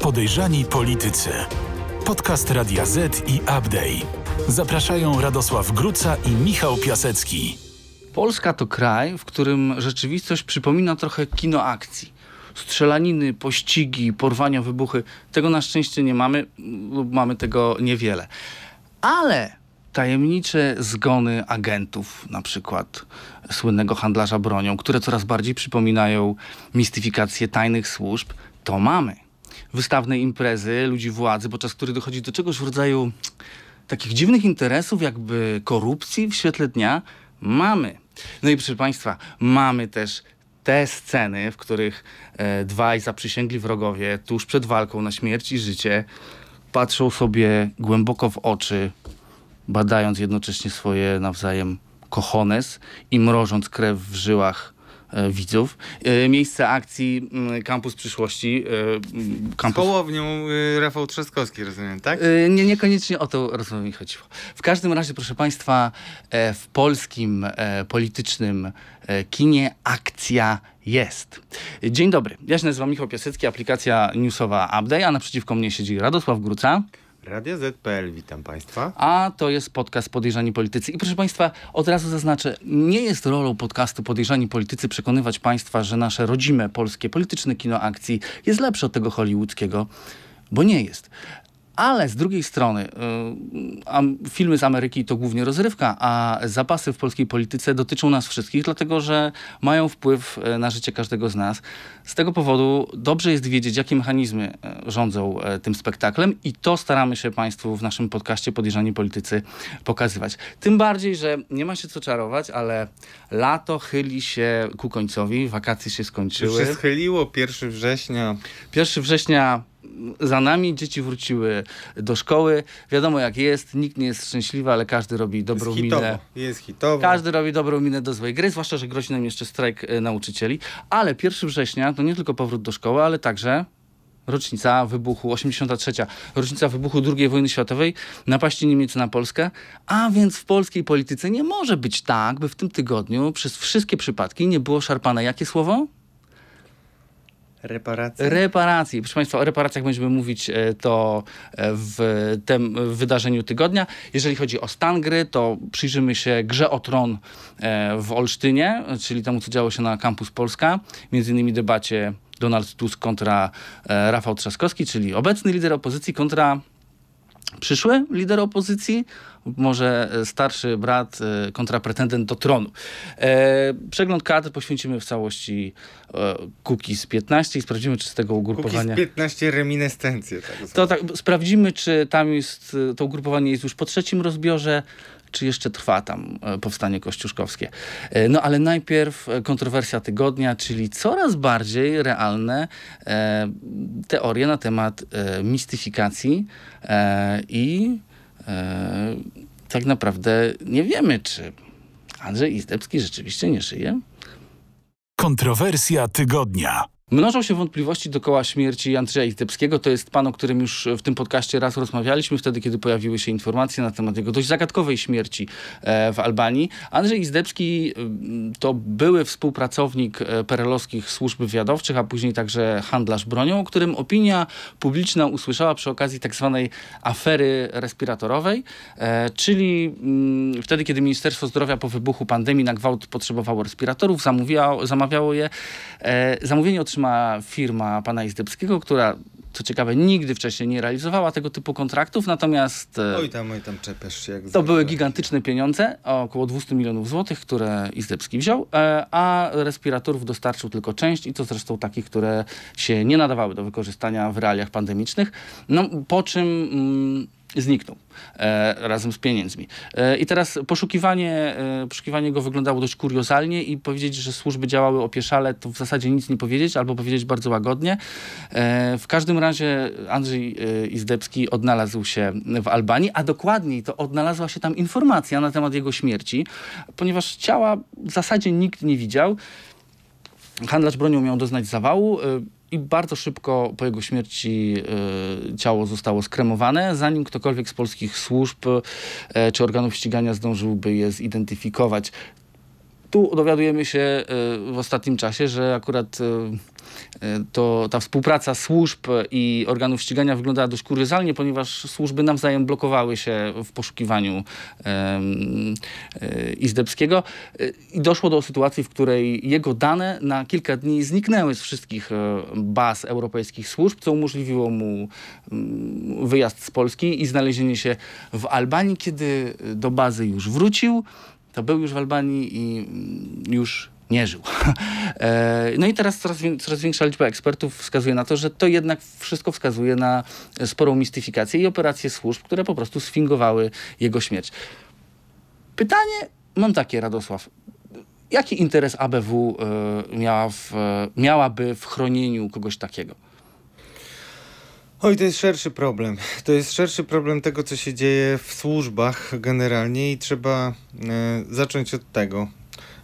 Podejrzani politycy. Podcast Radia Z i Update. Zapraszają Radosław Gruca i Michał Piasecki. Polska to kraj, w którym rzeczywistość przypomina trochę kino akcji. Strzelaniny, pościgi, porwania, wybuchy. Tego na szczęście nie mamy, lub mamy tego niewiele. Ale tajemnicze zgony agentów, na przykład słynnego handlarza bronią, które coraz bardziej przypominają mistyfikację tajnych służb, to mamy. Wystawne imprezy, ludzi władzy, podczas których dochodzi do czegoś w rodzaju takich dziwnych interesów, jakby korupcji w świetle dnia, mamy. No i proszę Państwa, mamy też te sceny, w których e, dwaj zaprzysięgli wrogowie tuż przed walką na śmierć i życie patrzą sobie głęboko w oczy, badając jednocześnie swoje nawzajem kochones i mrożąc krew w żyłach widzów. E, miejsce akcji m, Kampus Przyszłości. e, m, Z kampus Hołownią y, Rafał Trzaskowski, rozumiem, tak? Nie, niekoniecznie o to rozumiem mi chodziło. W każdym razie, proszę Państwa, e, w polskim e, politycznym e, kinie akcja jest. Dzień dobry, ja się nazywam Michał Piasecki, aplikacja newsowa Update, a naprzeciwko mnie siedzi Radosław Gruca, Radio ZPL, witam Państwa. a to jest podcast Podejrzani Politycy. I proszę Państwa, od razu zaznaczę, nie jest rolą podcastu Podejrzani Politycy przekonywać Państwa, że nasze rodzime polskie polityczne kino akcji jest lepsze od tego hollywoodzkiego, bo nie jest. Ale z drugiej strony, y, filmy z Ameryki to głównie rozrywka, a zapasy w polskiej polityce dotyczą nas wszystkich, dlatego że mają wpływ y, na życie każdego z nas. Z tego powodu dobrze jest wiedzieć, jakie mechanizmy y, rządzą tym spektaklem i to staramy się Państwu w naszym podcaście Podejrzani Politycy pokazywać. Tym bardziej, że nie ma się co czarować, ale lato chyli się ku końcowi, wakacje się Już skończyły. się schyliło 1 września. 1 września za nami, dzieci wróciły do szkoły. Wiadomo jak jest, nikt nie jest szczęśliwy, ale każdy robi dobrą Jest hitowo. minę. Jest hitowo. Każdy robi dobrą minę do złej gry, zwłaszcza, że grozi nam jeszcze strajk e, nauczycieli. Ale 1 września to nie tylko powrót do szkoły, ale także rocznica wybuchu, 83. rocznica wybuchu II wojny światowej, napaści Niemiec na Polskę, a więc w polskiej polityce nie może być tak, by w tym tygodniu przez wszystkie przypadki nie było szarpane jakie słowo? Reparacje. Reparacje. Proszę Państwa, o reparacjach będziemy mówić e, to e, w tym wydarzeniu tygodnia. Jeżeli chodzi o stan gry, to przyjrzymy się grze o tron e, w Olsztynie, czyli temu, co działo się na Campus Polska. Między innymi debacie Donald Tusk kontra Rafał Trzaskowski, czyli obecny lider opozycji kontra przyszły lider opozycji, może e, starszy brat e, kontra pretendent do tronu. E, przegląd kadr poświęcimy w całości Kukiz 15 i sprawdzimy, czy z tego Kukiz ugrupowania... 15 reminiscencje. Tak To tak, sprawdzimy, czy tam jest, to ugrupowanie jest już po trzecim rozbiorze, czy jeszcze trwa tam e, powstanie kościuszkowskie. E, No ale najpierw e, kontrowersja tygodnia, czyli coraz bardziej realne teorie na temat mistyfikacji i tak naprawdę nie wiemy, czy Andrzej Izdebski rzeczywiście nie żyje. Kontrowersja tygodnia. Mnożą się wątpliwości dookoła śmierci Andrzeja Izdebskiego. To jest pan, o którym już w tym podcaście raz rozmawialiśmy, wtedy kiedy pojawiły się informacje na temat jego dość zagadkowej śmierci e, w Albanii. Andrzej Izdebski mm, to były współpracownik e, perelowskich służb wywiadowczych, a później także handlarz bronią, o którym opinia publiczna usłyszała przy okazji tak zwanej afery respiratorowej, e, czyli mm, wtedy, kiedy Ministerstwo Zdrowia po wybuchu pandemii na gwałt potrzebowało respiratorów, zamawiało je. E, zamówienie otrzymała firma pana Izdebskiego, która co ciekawe nigdy wcześniej nie realizowała tego typu kontraktów, natomiast e, Oj tam, oj tam czepiasz się jak to były gigantyczne pieniądze, około 200 milionów złotych, które Izdebski wziął, e, a respiratorów dostarczył tylko część i to zresztą takich, które się nie nadawały do wykorzystania w realiach pandemicznych. No, po czym mm, zniknął e, razem z pieniędzmi. E, I teraz poszukiwanie, e, poszukiwanie go wyglądało dość kuriozalnie i powiedzieć, że służby działały opieszale, to w zasadzie nic nie powiedzieć, albo powiedzieć bardzo łagodnie. E, w każdym razie Andrzej e, Izdebski odnalazł się w Albanii, a dokładniej to odnalazła się tam informacja na temat jego śmierci, ponieważ ciała w zasadzie nikt nie widział. Handlarz bronią miał doznać zawału. I bardzo szybko po jego śmierci y, ciało zostało skremowane, zanim ktokolwiek z polskich służb y, czy organów ścigania zdążyłby je zidentyfikować. Tu dowiadujemy się e, w ostatnim czasie, że akurat e, e, to ta współpraca służb i organów ścigania wyglądała dość kuriozalnie, ponieważ służby nawzajem blokowały się w poszukiwaniu Izdebskiego i doszło do sytuacji, w której jego dane na kilka dni zniknęły z wszystkich baz europejskich służb, co umożliwiło mu mm, wyjazd z Polski i znalezienie się w Albanii. Kiedy do bazy już wrócił, to był już w Albanii i mm, już nie żył. E, No i teraz coraz, coraz większa liczba ekspertów wskazuje na to, że to jednak wszystko wskazuje na sporą mistyfikację i operacje służb, które po prostu sfingowały jego śmierć. Pytanie mam takie, Radosław. Jaki interes ABW e, miała w, miałaby w chronieniu kogoś takiego? Oj, to jest szerszy problem. To jest szerszy problem tego, co się dzieje w służbach generalnie i trzeba e, zacząć od tego,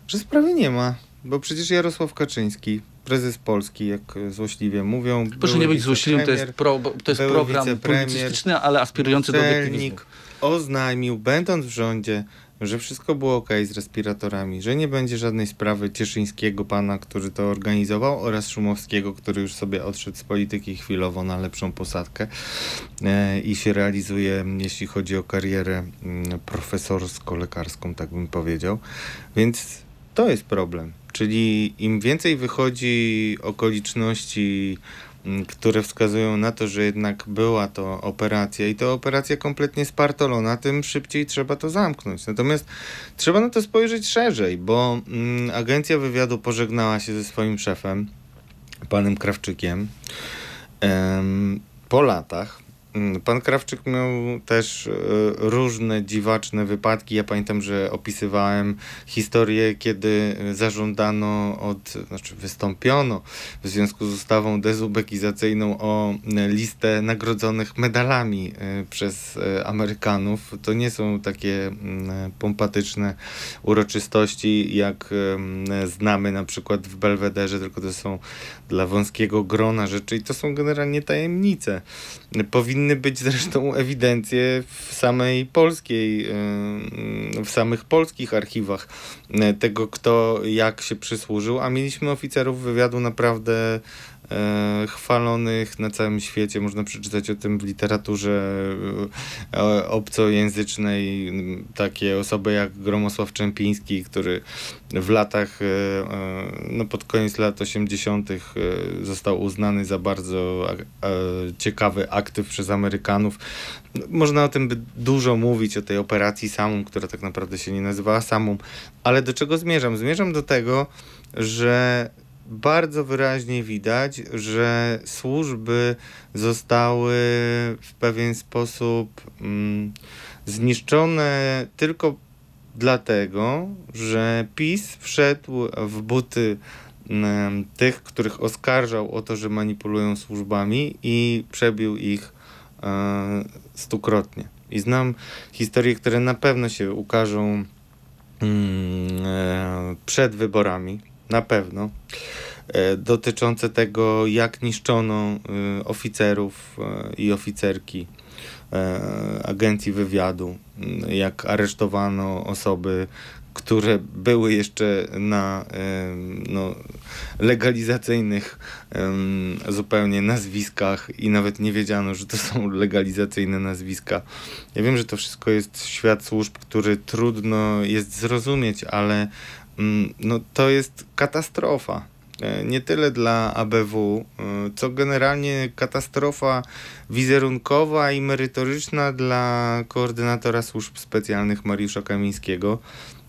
że sprawy nie ma, bo przecież Jarosław Kaczyński, prezes Polski, jak złośliwie mówią, Proszę nie być złośliwym, to jest, pro, to jest program publicystyczny, ale aspirujący do obiektywizmu. Oznajmił, będąc w rządzie, że wszystko było ok z respiratorami, że nie będzie żadnej sprawy Cieszyńskiego pana, który to organizował oraz Szumowskiego, który już sobie odszedł z polityki chwilowo na lepszą posadkę e, i się realizuje, jeśli chodzi o karierę mm, profesorsko-lekarską, tak bym powiedział. Więc to jest problem. Czyli im więcej wychodzi okoliczności które wskazują na to, że jednak była to operacja i to operacja kompletnie spartolona, tym szybciej trzeba to zamknąć. Natomiast trzeba na to spojrzeć szerzej, bo mm, agencja wywiadu pożegnała się ze swoim szefem, panem Krawczykiem, em, po latach. Mm, Pan Krawczyk miał też e, różne dziwaczne wypadki. Ja pamiętam, że opisywałem historię, kiedy zażądano od, znaczy wystąpiono w związku z ustawą dezubekizacyjną o e, listę nagrodzonych medalami e, przez e, Amerykanów. To nie są takie mm, pompatyczne uroczystości, jak znamy na przykład w Belwederze, tylko to są dla wąskiego grona rzeczy i to są generalnie tajemnice. Powinny być zresztą ewidencje w samej polskiej, w samych polskich archiwach e, tego, kto jak się przysłużył, a mieliśmy oficerów wywiadu naprawdę chwalonych na całym świecie. Można przeczytać o tym w literaturze e, obcojęzycznej. Takie osoby jak Gromosław Czempiński, który w latach, e, e, no pod koniec lat 80. e, został uznany za bardzo e, ciekawy aktyw przez Amerykanów. Można o tym by dużo mówić, o tej operacji samum, która tak naprawdę się nie nazywała samum, ale do czego zmierzam? Zmierzam do tego, że bardzo wyraźnie widać, że służby zostały w pewien sposób mm, zniszczone tylko dlatego, że PiS wszedł w buty mm, tych, których oskarżał o to, że manipulują służbami i przebił ich e, stukrotnie. I znam historie, które na pewno się ukażą mm, e, przed wyborami, na pewno, e, dotyczące tego, jak niszczono e, oficerów e, i oficerki e, agencji wywiadu, m, jak aresztowano osoby, które były jeszcze na em, no, legalizacyjnych zupełnie nazwiskach i nawet nie wiedziano, że to są legalizacyjne nazwiska. Ja wiem, że to wszystko jest świat służb, który trudno jest zrozumieć, ale no, to jest katastrofa. E, Nie tyle dla ABW, e, co generalnie katastrofa wizerunkowa i merytoryczna dla koordynatora służb specjalnych Mariusza Kamińskiego,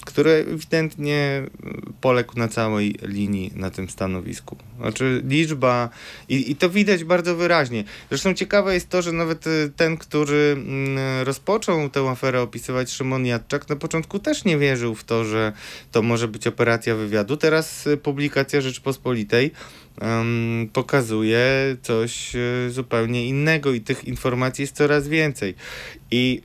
który ewidentnie poległ na całej linii na tym stanowisku. Znaczy liczba i, i to widać bardzo wyraźnie. Zresztą ciekawe jest to, że nawet y, ten, który mm, rozpoczął tę aferę opisywać Szymon Jadczak, na początku też nie wierzył w to, że to może być operacja wywiadu. Teraz y, publikacja Rzeczpospolitej em, pokazuje coś y, zupełnie innego i tych informacji jest coraz więcej. I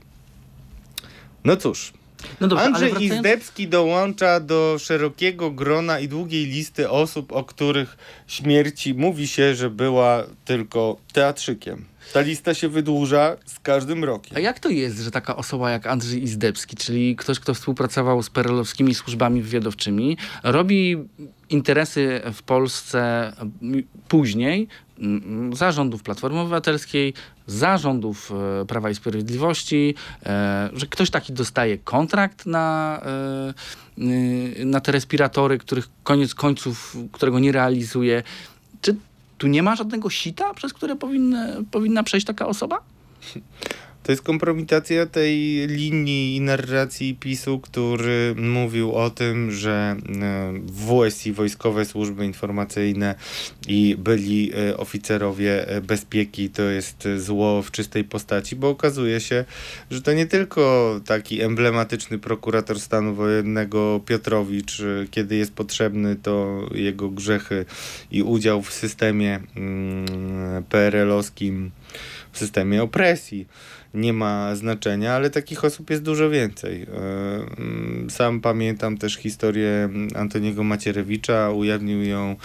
no cóż, No dobrze, Andrzej wracając... Izdebski dołącza do szerokiego grona i długiej listy osób, o których śmierci mówi się, że była tylko teatrzykiem. Ta lista się wydłuża z każdym rokiem. A jak to jest, że taka osoba jak Andrzej Izdebski, czyli ktoś, kto współpracował z perelowskimi służbami wywiadowczymi, robi interesy w Polsce później, zarządów Platformy Obywatelskiej, zarządów e, Prawa i Sprawiedliwości, e, że ktoś taki dostaje kontrakt na, e, y, na te respiratory, których koniec końców, którego nie realizuje. Tu nie ma żadnego sita, przez które powinny, powinna przejść taka osoba? To jest kompromitacja tej linii i narracji PiSu, który mówił o tym, że e, WSI, Wojskowe Służby Informacyjne i byli e, oficerowie e, bezpieki to jest zło w czystej postaci, bo okazuje się, że to nie tylko taki emblematyczny prokurator stanu wojennego Piotrowicz, kiedy jest potrzebny, to jego grzechy i udział w systemie mm, PRL-owskim, w systemie opresji nie ma znaczenia, ale takich osób jest dużo więcej. E, mm, sam pamiętam też historię Antoniego Macierewicza, ujawnił ją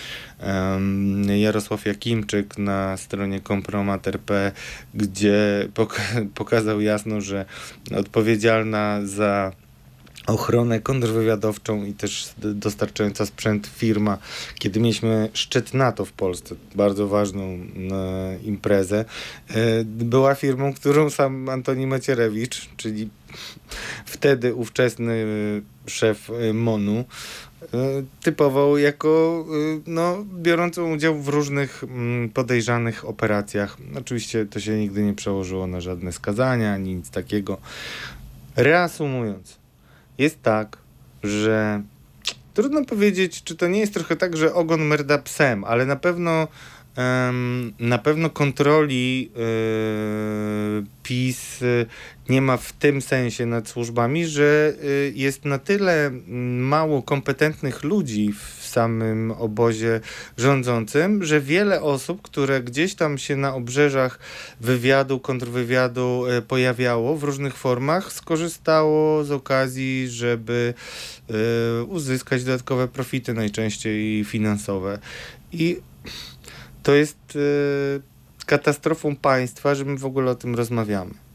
Jarosław Jakimczyk na stronie kompromat.rp, gdzie pokazał jasno, że odpowiedzialna za ochronę kontrwywiadowczą i też dostarczająca sprzęt firma. Kiedy mieliśmy szczyt NATO w Polsce, bardzo ważną e, imprezę, e, była firmą, którą sam Antoni Macierewicz, czyli wtedy ówczesny szef MONU, e, typował jako no, biorącą udział w różnych podejrzanych operacjach. Oczywiście to się nigdy nie przełożyło na żadne skazania, ani nic takiego. Reasumując, jest tak, że trudno powiedzieć, czy to nie jest trochę tak, że ogon merda psem, ale na pewno na pewno kontroli yy, PiS nie ma w tym sensie nad służbami, że y, jest na tyle mało kompetentnych ludzi w samym obozie rządzącym, że wiele osób, które gdzieś tam się na obrzeżach wywiadu, kontrwywiadu y, pojawiało w różnych formach, skorzystało z okazji, żeby y, uzyskać dodatkowe profity, najczęściej finansowe. I to jest katastrofą państwa, że my w ogóle o tym rozmawiamy.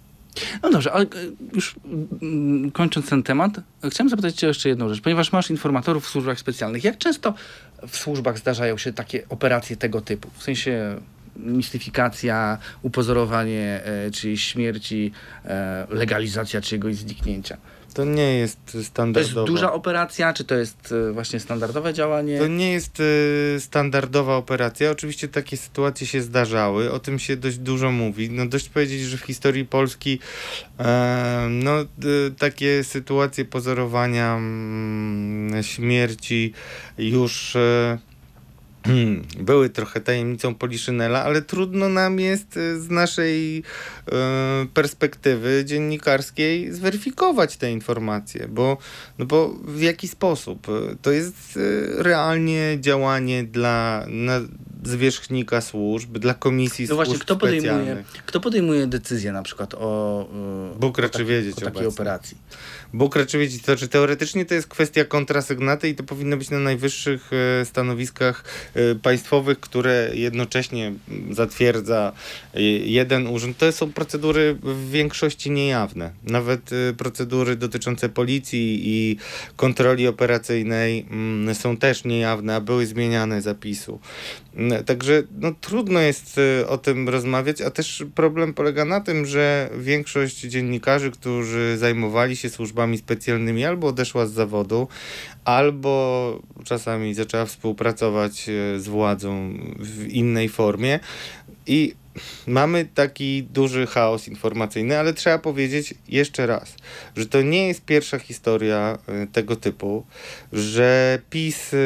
No dobrze, ale e, już mm, kończąc ten temat, chciałem zapytać cię jeszcze jedną rzecz. Ponieważ masz informatorów w służbach specjalnych, jak często w służbach zdarzają się takie operacje tego typu? W sensie mistyfikacja, upozorowanie e, czyjejś śmierci, e, legalizacja czyjegoś zniknięcia. To nie jest standardowa. To jest duża operacja, czy to jest e, właśnie standardowe działanie? To nie jest e, standardowa operacja. Oczywiście takie sytuacje się zdarzały. O tym się dość dużo mówi. No dość powiedzieć, że w historii Polski e, no, takie sytuacje pozorowania mm, śmierci już były trochę tajemnicą Poliszynela, ale trudno nam jest e, z naszej e, perspektywy dziennikarskiej zweryfikować te informacje, bo, no bo w jaki sposób? To jest e, realnie działanie dla na, zwierzchnika służb, dla komisji no właśnie, kto podejmuje, kto podejmuje decyzję na przykład o, Bóg o, taki, wiedzieć o takiej operacji? Bóg wiedzieć, to znaczy teoretycznie to jest kwestia kontrasygnaty i to powinno być na najwyższych stanowiskach Y, państwowych, które jednocześnie zatwierdza y, jeden urząd. To są procedury w większości niejawne. Nawet procedury dotyczące policji i kontroli operacyjnej mm, są też niejawne, a były zmieniane zapisu. Mm, także no, trudno jest o tym rozmawiać, a też problem polega na tym, że większość dziennikarzy, którzy zajmowali się służbami specjalnymi, albo odeszła z zawodu, albo czasami zaczęła współpracować e, z władzą w innej formie. I mamy taki duży chaos informacyjny, ale trzeba powiedzieć jeszcze raz, że to nie jest pierwsza historia y, tego typu, że PiS y,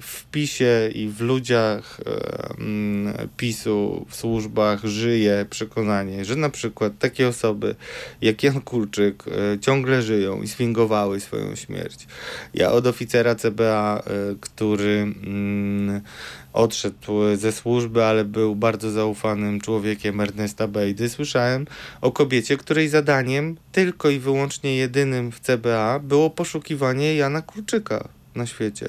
w PiSie i w ludziach y, mm, PiSu w służbach żyje przekonanie, że na przykład takie osoby jak Jan Kulczyk ciągle żyją i swingowały swoją śmierć. Ja od oficera CBA, który mm, odszedł ze służby, ale był bardzo zaufanym człowiekiem Ernesta Bejdy. Słyszałem o kobiecie, której zadaniem tylko i wyłącznie jedynym w CBA było poszukiwanie Jana Kurczyka na świecie.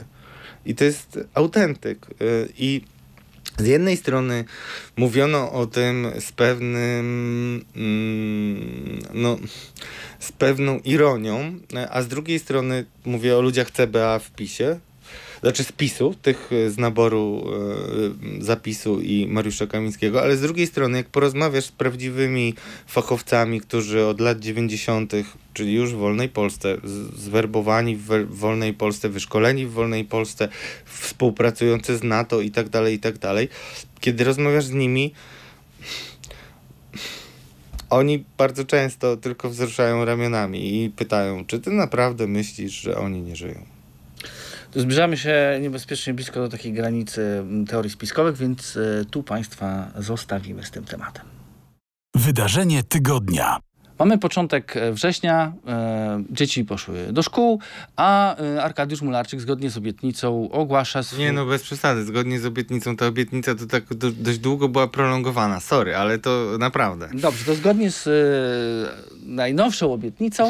I to jest autentyk. Y, I z jednej strony mówiono o tym z pewnym, mm, no, z pewną ironią, a z drugiej strony mówię o ludziach CBA w PiSie, znaczy z PiSu, tych z naboru e, zapisu i Mariusza Kamińskiego, ale z drugiej strony, jak porozmawiasz z prawdziwymi fachowcami, którzy od lat 90., czyli już w wolnej Polsce, zwerbowani w we- w wolnej Polsce, wyszkoleni w wolnej Polsce, współpracujący z NATO i tak dalej, i tak dalej, kiedy rozmawiasz z nimi, oni bardzo często tylko wzruszają ramionami i pytają, czy ty naprawdę myślisz, że oni nie żyją? Zbliżamy się niebezpiecznie blisko do takiej granicy mm, teorii spiskowych, więc e, tu Państwa zostawimy z tym tematem. Wydarzenie tygodnia. Mamy początek e, września, e, dzieci poszły do szkół, a e, Arkadiusz Mularczyk zgodnie z obietnicą ogłasza swój... Nie no, bez przesady. Zgodnie z obietnicą, ta obietnica to tak do, dość długo była prolongowana. Sorry, ale to naprawdę. Dobrze, to zgodnie z e, najnowszą obietnicą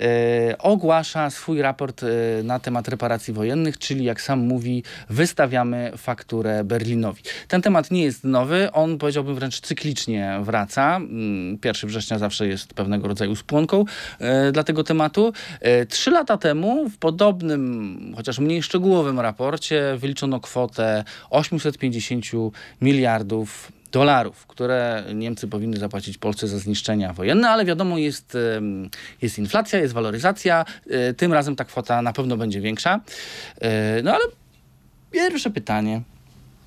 e, ogłasza swój raport na temat reparacji wojennych, czyli jak sam mówi, wystawiamy fakturę Berlinowi. Ten temat nie jest nowy, on powiedziałbym wręcz cyklicznie wraca. Mm, 1 września zawsze jest pewnego rodzaju spłonką e, dla tego tematu. E, Trzy lata temu w podobnym, chociaż mniej szczegółowym raporcie wyliczono kwotę 850 miliardów dolarów, które Niemcy powinny zapłacić Polsce za zniszczenia wojenne, ale wiadomo, jest, jest inflacja, jest waloryzacja. e, Tym razem ta kwota na pewno będzie większa. No ale pierwsze pytanie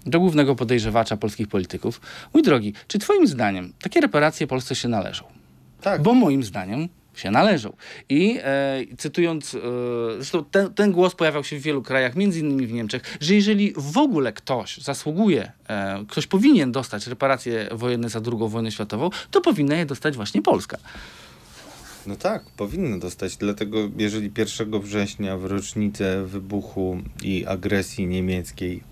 do głównego podejrzewacza polskich polityków. Mój drogi, czy twoim zdaniem takie reparacje Polsce się należą? Tak. Bo moim zdaniem się należą. I e, cytując, e, zresztą ten, ten głos pojawiał się w wielu krajach, między innymi w Niemczech, że jeżeli w ogóle ktoś zasługuje, e, ktoś powinien dostać reparacje wojenne za II wojnę światową, to powinna je dostać właśnie Polska. No tak, powinno dostać. Dlatego jeżeli 1 września w rocznicę wybuchu i agresji niemieckiej,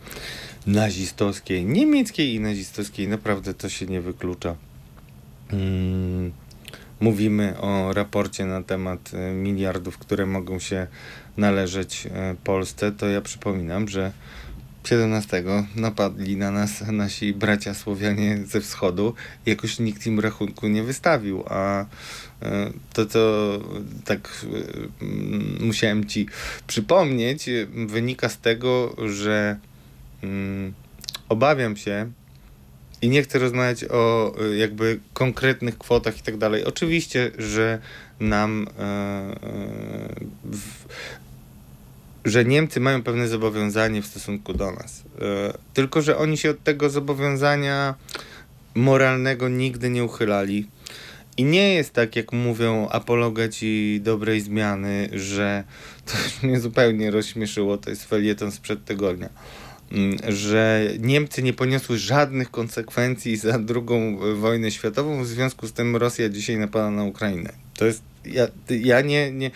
nazistowskiej, niemieckiej i nazistowskiej, naprawdę to się nie wyklucza. Mm, mówimy o raporcie na temat e, miliardów, które mogą się należeć e, Polsce, to ja przypominam, że 17 napadli na nas nasi bracia Słowianie ze wschodu. Jakoś nikt im rachunku nie wystawił, a e, to, co tak musiałem ci przypomnieć, wynika z tego, że mm, obawiam się i nie chcę rozmawiać o e, jakby konkretnych kwotach i tak dalej. Oczywiście, że nam e, e, w, że Niemcy mają pewne zobowiązanie w stosunku do nas. E, Tylko, że oni się od tego zobowiązania moralnego nigdy nie uchylali. I nie jest tak, jak mówią apologeci dobrej zmiany, że to mnie zupełnie rozśmieszyło, to jest felieton sprzed tygodnia, że Niemcy nie poniosły żadnych konsekwencji za drugą wojnę światową, w związku z tym Rosja dzisiaj napada na Ukrainę. To jest, ja, ja nie, nie,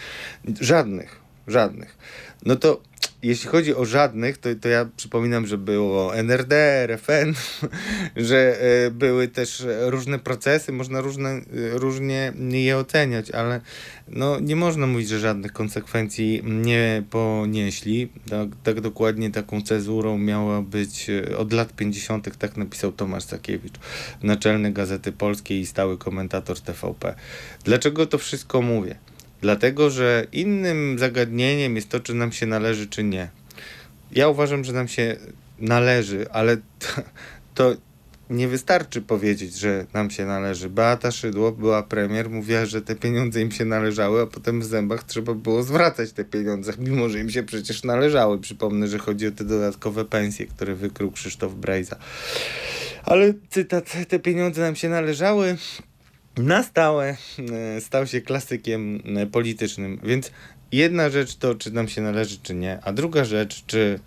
żadnych, żadnych. No to jeśli chodzi o żadnych, to, to ja przypominam, że było NRD, RFN, że e, były też różne procesy, można różne, e, różnie je oceniać, ale no, nie można mówić, że żadnych konsekwencji nie ponieśli. Tak, tak dokładnie taką cezurą miała być e, od lat 50., tak napisał Tomasz Sakiewicz, naczelny Gazety Polskiej i stały komentator TVP. Dlaczego to wszystko mówię? Dlatego, że innym zagadnieniem jest to, czy nam się należy, czy nie. Ja uważam, że nam się należy, ale to, to nie wystarczy powiedzieć, że nam się należy. Beata Szydło była premier, mówiła, że te pieniądze im się należały, a potem w zębach trzeba było zwracać te pieniądze, mimo że im się przecież należały. Przypomnę, że chodzi o te dodatkowe pensje, które wykrył Krzysztof Brejza. Ale cytat, te pieniądze nam się należały, na stałe e, stał się klasykiem e, politycznym. Więc jedna rzecz to, czy nam się należy, czy nie, a druga rzecz, czy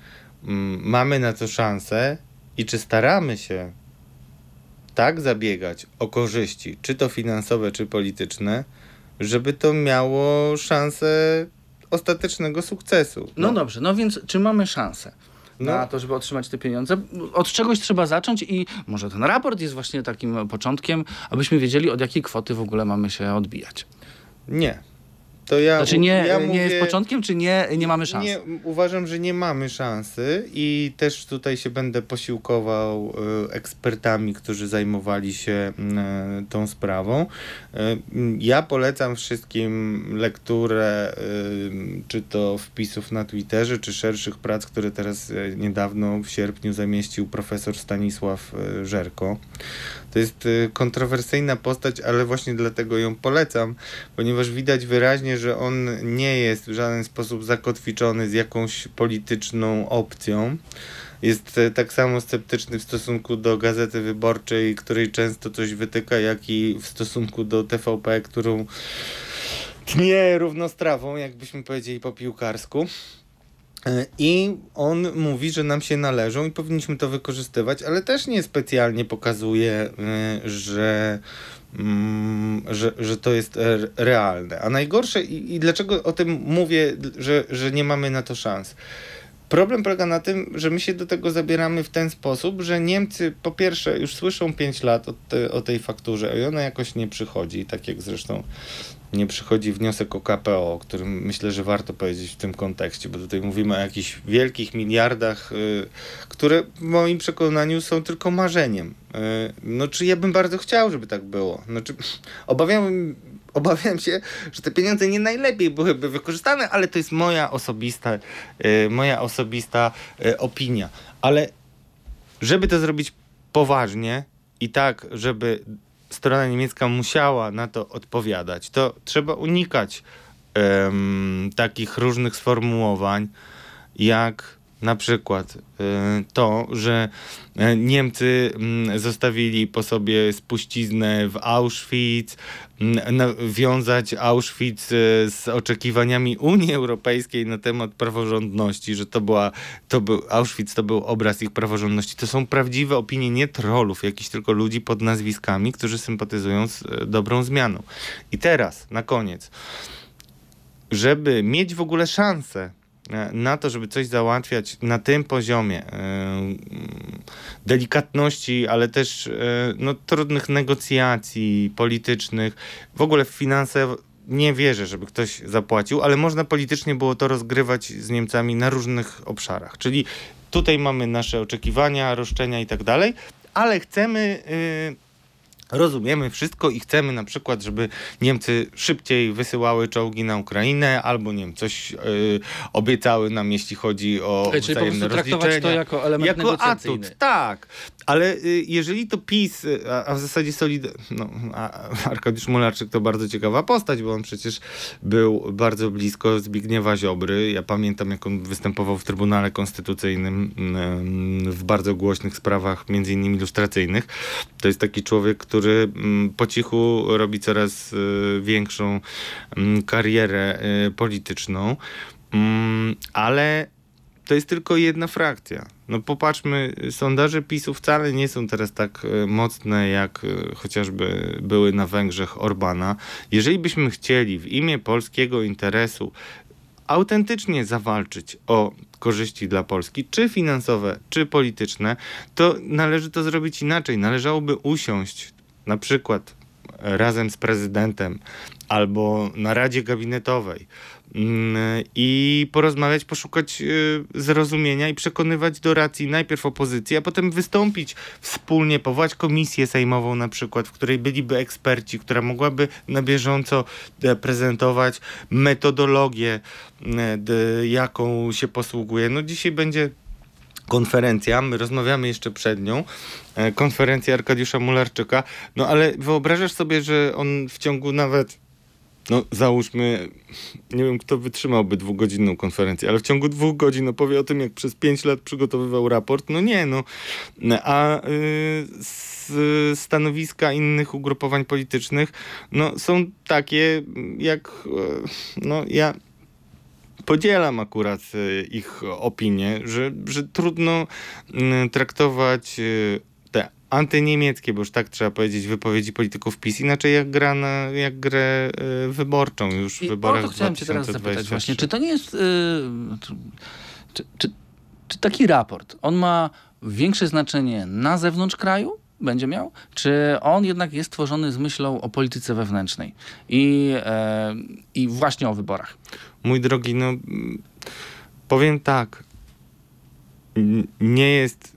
mm, mamy na to szansę i czy staramy się tak zabiegać o korzyści, czy to finansowe, czy polityczne, żeby to miało szansę ostatecznego sukcesu. No, dobrze, no więc czy mamy szansę? No. Na to, żeby otrzymać te pieniądze. Od czegoś trzeba zacząć i może ten raport jest właśnie takim początkiem, abyśmy wiedzieli, od jakiej kwoty w ogóle mamy się odbijać. Nie. To ja... Znaczy nie, ja nie mówię, jest początkiem, czy nie, nie mamy szans? Nie, uważam, że nie mamy szansy i też tutaj się będę posiłkował e, ekspertami, którzy zajmowali się e, tą sprawą. E, ja polecam wszystkim lekturę czy to wpisów na Twitterze, czy szerszych prac, które teraz niedawno w sierpniu zamieścił profesor Stanisław Żerko. To jest e, kontrowersyjna postać, ale właśnie dlatego ją polecam, ponieważ widać wyraźnie, że on nie jest w żaden sposób zakotwiczony z jakąś polityczną opcją. Jest e, tak samo sceptyczny w stosunku do Gazety Wyborczej, której często coś wytyka, jak i w stosunku do TVP, którą tnie równostrawą, jakbyśmy powiedzieli po piłkarsku. E, I on mówi, że nam się należą i powinniśmy to wykorzystywać, ale też nie specjalnie pokazuje, e, że, mm, że, że to jest realne. A najgorsze, i, i dlaczego o tym mówię, że, że nie mamy na to szans? Problem polega na tym, że my się do tego zabieramy w ten sposób, że Niemcy po pierwsze już słyszą 5 lat o, te, o tej fakturze i ona jakoś nie przychodzi, tak jak zresztą nie przychodzi wniosek o KPO, o którym myślę, że warto powiedzieć w tym kontekście, bo tutaj mówimy o jakichś wielkich miliardach, y, które w moim przekonaniu są tylko marzeniem. Y, no czy ja bym bardzo chciał, żeby tak było. Znaczy, obawiam, obawiam się, że te pieniądze nie najlepiej byłyby wykorzystane, ale to jest moja osobista, y, moja osobista opinia. Ale żeby to zrobić poważnie i tak, żeby strona niemiecka musiała na to odpowiadać, to trzeba unikać em, takich różnych sformułowań, jak na przykład y, to, że e, Niemcy mm, zostawili po sobie spuściznę w Auschwitz, mm, wiązać Auschwitz e, z oczekiwaniami Unii Europejskiej na temat praworządności, że to była, to był, Auschwitz to był obraz ich praworządności. To są prawdziwe opinie nie trollów, jakichś tylko ludzi pod nazwiskami, którzy sympatyzują z e, dobrą zmianą. I teraz, na koniec, żeby mieć w ogóle szansę na to, żeby coś załatwiać na tym poziomie e, delikatności, ale też e, no, trudnych negocjacji politycznych, w ogóle w finanse nie wierzę, żeby ktoś zapłacił, ale można politycznie było to rozgrywać z Niemcami na różnych obszarach. Czyli tutaj mamy nasze oczekiwania, roszczenia i tak dalej, ale chcemy. y, Rozumiemy wszystko i chcemy na przykład, żeby Niemcy szybciej wysyłały czołgi na Ukrainę, albo nie wiem, coś y, obiecały nam, jeśli chodzi o Czyli po prostu traktować to jako element Jako atut, tak. Ale y, jeżeli to PiS, y, a, a w zasadzie Solid... No, Arkadiusz Mularczyk to bardzo ciekawa postać, bo on przecież był bardzo blisko Zbigniewa Ziobry. Ja pamiętam, jak on występował w Trybunale Konstytucyjnym mm, w bardzo głośnych sprawach, między innymi lustracyjnych. To jest taki człowiek, który mm, po cichu robi coraz y, większą mm, karierę polityczną. Ale to jest tylko jedna frakcja. No popatrzmy, sondaże PiSu wcale nie są teraz tak e, mocne, jak e, chociażby były na Węgrzech Orbana. Jeżeli byśmy chcieli w imię polskiego interesu autentycznie zawalczyć o korzyści dla Polski, czy finansowe, czy polityczne, to należy to zrobić inaczej. Należałoby usiąść na przykład razem z prezydentem albo na Radzie Gabinetowej i porozmawiać, poszukać y, zrozumienia i przekonywać do racji najpierw opozycji, a potem wystąpić wspólnie, powołać komisję sejmową na przykład, w której byliby eksperci, która mogłaby na bieżąco e, prezentować metodologię, e, jaką się posługuje. No dzisiaj będzie konferencja, my rozmawiamy jeszcze przed nią, e, konferencja Arkadiusza Mularczyka, no ale wyobrażasz sobie, że on w ciągu nawet, no załóżmy, nie wiem kto wytrzymałby dwugodzinną konferencję, ale w ciągu dwóch godzin opowie o tym, jak przez pięć lat przygotowywał raport, no nie, no, a y, z stanowiska innych ugrupowań politycznych, no są takie, jak, e, no ja podzielam akurat e, ich opinię, że, że trudno mm, traktować antyniemieckie, bo już tak trzeba powiedzieć, wypowiedzi polityków PiS inaczej jak, gra na, jak grę e, wyborczą już w I wyborach o to chciałem cię teraz zapytać 2023. właśnie, czy to nie jest... Yy, czy, czy, czy, taki raport, on ma większe znaczenie na zewnątrz kraju, będzie miał, czy on jednak jest tworzony z myślą o polityce wewnętrznej i, e, i właśnie o wyborach? Mój drogi, no powiem tak. Nie jest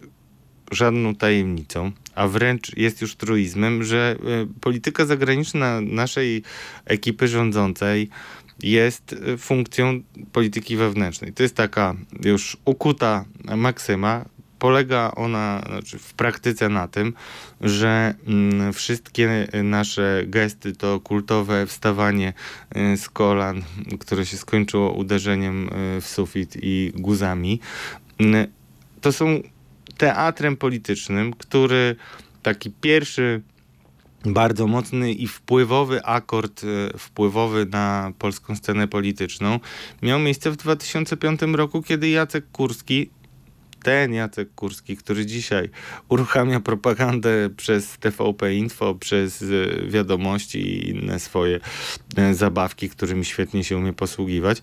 żadną tajemnicą, a wręcz jest już truizmem, że e, polityka zagraniczna naszej ekipy rządzącej jest e, funkcją polityki wewnętrznej. To jest taka już ukuta maksyma. Polega ona znaczy w praktyce na tym, że mm, wszystkie nasze gesty to kultowe wstawanie y, z kolan, które się skończyło uderzeniem w sufit i guzami. Y, To są teatrem politycznym, który taki pierwszy bardzo mocny i wpływowy akord, e, wpływowy na polską scenę polityczną, miał miejsce w 2005 roku, kiedy Jacek Kurski, ten Jacek Kurski, który dzisiaj uruchamia propagandę przez TVP Info, przez e, wiadomości i inne swoje e, zabawki, którymi świetnie się umie posługiwać,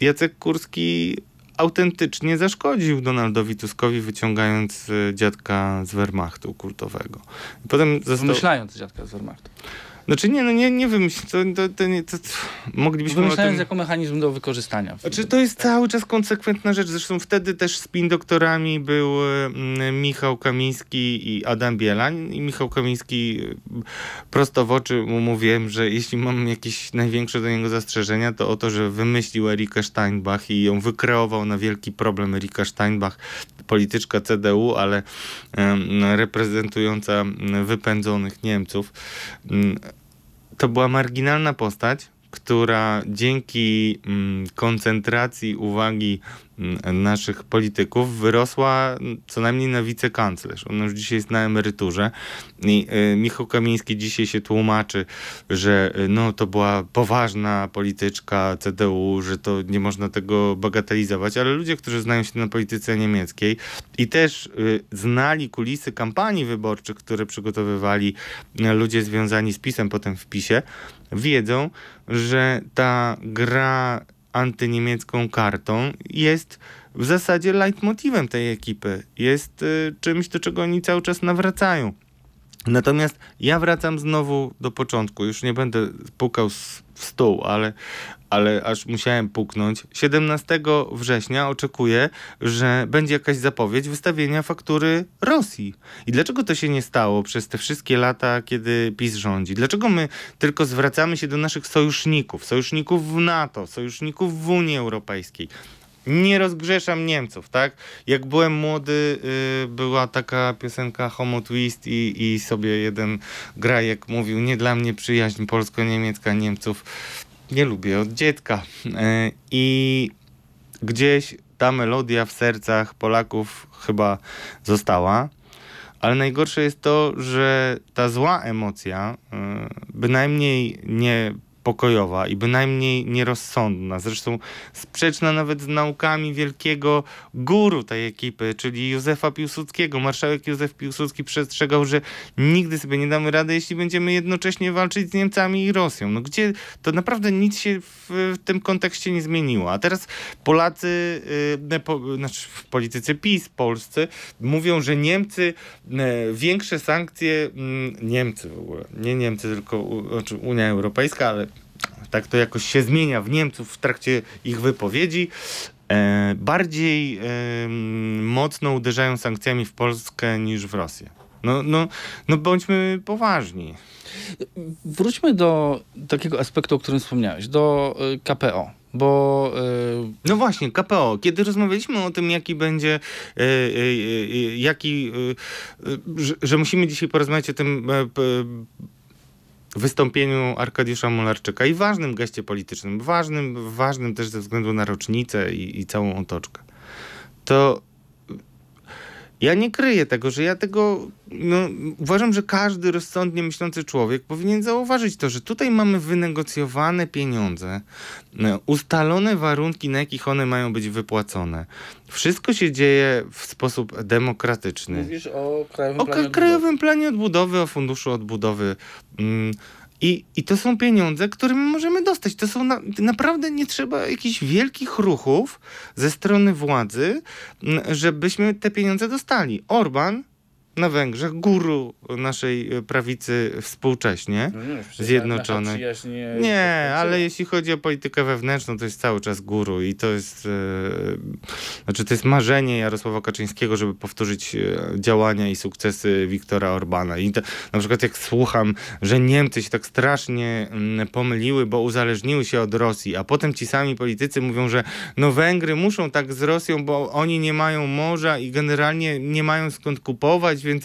Jacek Kurski autentycznie zaszkodził Donaldowi Tuskowi, wyciągając e, dziadka z Wehrmachtu kultowego. I Potem został... Wymyślając dziadka z Wehrmachtu. Znaczy nie, no nie, nie wymyśl, to, to, to, nie, to, to moglibyśmy Wymyślając tym... jako mechanizm do wykorzystania. Znaczy to jest cały czas konsekwentna rzecz. Zresztą wtedy też spin doktorami był mm, Michał Kamiński i Adam Bielań. I Michał Kamiński y, prosto w oczy mu mówiłem, że jeśli mam jakieś największe do niego zastrzeżenia, to o to, że wymyślił Erika Steinbach i ją wykreował na wielki problem Erika Steinbach, polityczka CDU, ale reprezentująca mm, wypędzonych Niemców. To była marginalna postać, która dzięki mm, koncentracji uwagi mm, naszych polityków wyrosła co najmniej na wicekanclerz. Ona już dzisiaj jest na emeryturze i y, Michał Kamiński dzisiaj się tłumaczy, że y, no, to była poważna polityczka CDU, że to nie można tego bagatelizować, ale ludzie, którzy znają się na polityce niemieckiej i też y, znali kulisy kampanii wyborczych, które przygotowywali ludzie związani z PiSem potem w PiSie, wiedzą, że ta gra antyniemiecką kartą jest w zasadzie leitmotivem tej ekipy. Jest y, czymś, do czego oni cały czas nawracają. Natomiast ja wracam znowu do początku. Już nie będę pukał w stół, ale, ale aż musiałem puknąć. 17 września oczekuję, że będzie jakaś zapowiedź wystawienia faktury Rosji. I dlaczego to się nie stało przez te wszystkie lata, kiedy PiS rządzi? Dlaczego my tylko zwracamy się do naszych sojuszników, sojuszników w NATO, sojuszników w Unii Europejskiej? nie rozgrzeszam Niemców, tak? Jak byłem młody, y, była taka piosenka Homo Twist i, i sobie jeden grajek mówił, nie dla mnie przyjaźń polsko-niemiecka Niemców. Nie lubię od dziecka. Y, I gdzieś ta melodia w sercach Polaków chyba została. Ale najgorsze jest to, że ta zła emocja, y, bynajmniej nie pokojowa i bynajmniej nierozsądna, zresztą sprzeczna nawet z naukami wielkiego guru tej ekipy, czyli Józefa Piłsudskiego. Marszałek Józef Piłsudski przestrzegał, że nigdy sobie nie damy rady, jeśli będziemy jednocześnie walczyć z Niemcami i Rosją. No gdzie to naprawdę nic się w, w tym kontekście nie zmieniło. A teraz Polacy, yy, po, znaczy w polityce PiS polscy mówią, że Niemcy e, większe sankcje, mm, Niemcy w ogóle, nie Niemcy, tylko u, znaczy Unia Europejska, ale tak to jakoś się zmienia w Niemców w trakcie ich wypowiedzi. E, bardziej e, mocno uderzają sankcjami w Polskę niż w Rosję. No, no, no bądźmy poważni. Wróćmy do takiego aspektu, o którym wspomniałeś, do y, KPO. Bo y, No właśnie, KPO. Kiedy rozmawialiśmy o tym, jaki będzie, e, e, jaki, e, że, że musimy dzisiaj porozmawiać o tym e, wystąpieniu Arkadiusza Mularczyka i ważnym geście politycznym, ważnym, ważnym też ze względu na rocznicę i, i całą otoczkę, to ja nie kryję tego, że ja tego. No, uważam, że każdy rozsądnie myślący człowiek powinien zauważyć to, że tutaj mamy wynegocjowane pieniądze, e, ustalone warunki, na jakich one mają być wypłacone. Wszystko się dzieje w sposób demokratyczny. mówisz o Krajowym O Planie Krajowym Planie Odbudowy, o Funduszu Odbudowy. Mm, I, I to są pieniądze, które my możemy dostać. To są na, naprawdę nie trzeba jakichś wielkich ruchów ze strony władzy, żebyśmy te pieniądze dostali. Orban na Węgrzech, guru naszej e, prawicy współcześnie. Zjednoczonej. Nie, ale jeśli chodzi o politykę wewnętrzną, to jest cały czas guru i to jest, e, znaczy to jest marzenie Jarosława Kaczyńskiego, żeby powtórzyć e, działania i sukcesy Wiktora Orbana. I to, na przykład jak słucham, że Niemcy się tak strasznie mm, pomyliły, bo uzależniły się od Rosji, a potem ci sami politycy mówią, że no Węgry muszą tak z Rosją, bo oni nie mają morza i generalnie nie mają skąd kupować, więc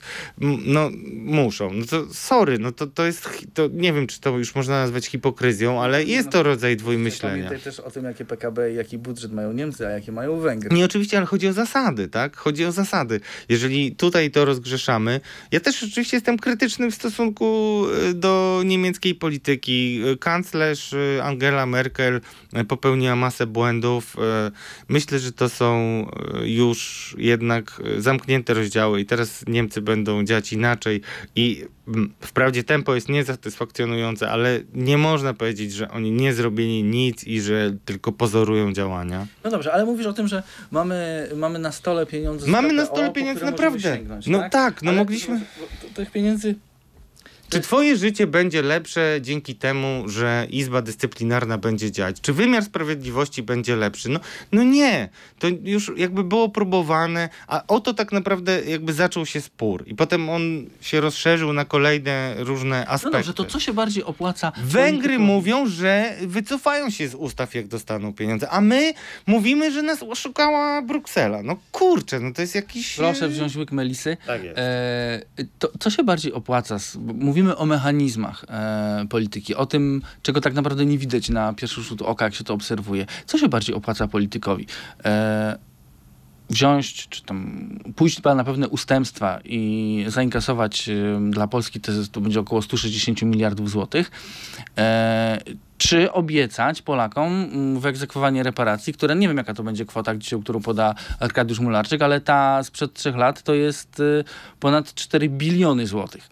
no muszą. No to sorry, no to, to jest, to nie wiem, czy to już można nazwać hipokryzją, ale jest to rodzaj dwójmyślenia. Pamiętaj też o tym, jakie PKB jaki budżet mają Niemcy, a jakie mają Węgry. Nie, oczywiście, ale chodzi o zasady, tak? Chodzi o zasady. Jeżeli tutaj to rozgrzeszamy, ja też oczywiście jestem krytyczny w stosunku y, do niemieckiej polityki. Kanclerz y, Angela Merkel y, popełniła masę błędów. Myślę, że to są już jednak zamknięte rozdziały i teraz Niemcy będą działać inaczej i mm, wprawdzie tempo jest niesatysfakcjonujące, ale nie można powiedzieć, że oni nie zrobili nic i że tylko pozorują działania. No dobrze, ale mówisz o tym, że mamy, mamy na stole pieniądze Mamy na stole pieniądze, naprawdę. No tak, no Ale mogliśmy- Tych pieniędzy... Czy twoje życie będzie lepsze dzięki temu, że Izba Dyscyplinarna będzie działać? Czy wymiar sprawiedliwości będzie lepszy? No, no nie. To już jakby było próbowane, a oto tak naprawdę jakby zaczął się spór. I potem on się rozszerzył na kolejne różne No aspekty. dobrze, to co się bardziej opłaca? Węgry mówią, że wycofają się z ustaw, jak dostaną pieniądze, a my mówimy, że nas oszukała Bruksela. No kurczę, no to jest jakiś... Proszę wziąć łyk melisy. Tak jest. E, to, co się bardziej opłaca? bo Mówimy o mechanizmach e, polityki, o tym, czego tak naprawdę nie widać na pierwszy rzut oka, jak się to obserwuje. Co się bardziej opłaca politykowi? E, wziąć, czy tam pójść na pewne ustępstwa i zainkasować e, dla Polski to, to będzie około 160 miliardów złotych, e, czy obiecać Polakom mm, wyegzekwowanie reparacji, które nie wiem jaka to będzie kwota, którą poda Arkadiusz Mularczyk, ale ta sprzed trzech lat to jest y, ponad 4 biliony złotych.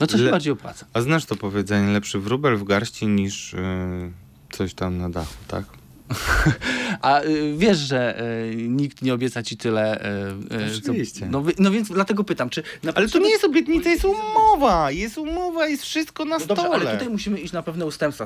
No co się Le- bardziej opłaca? A znasz to powiedzenie, lepszy wróbel w garści niż yy, coś tam na dachu, tak? A y, wiesz, że y, nikt nie obieca ci tyle. y, Oczywiście. no, wy- no więc dlatego pytam, czy. Na Ale to nie jest obietnica, jest umowa! Jest umowa, jest wszystko na No stole. dobrze, ale tutaj musimy iść na pewne ustępstwa.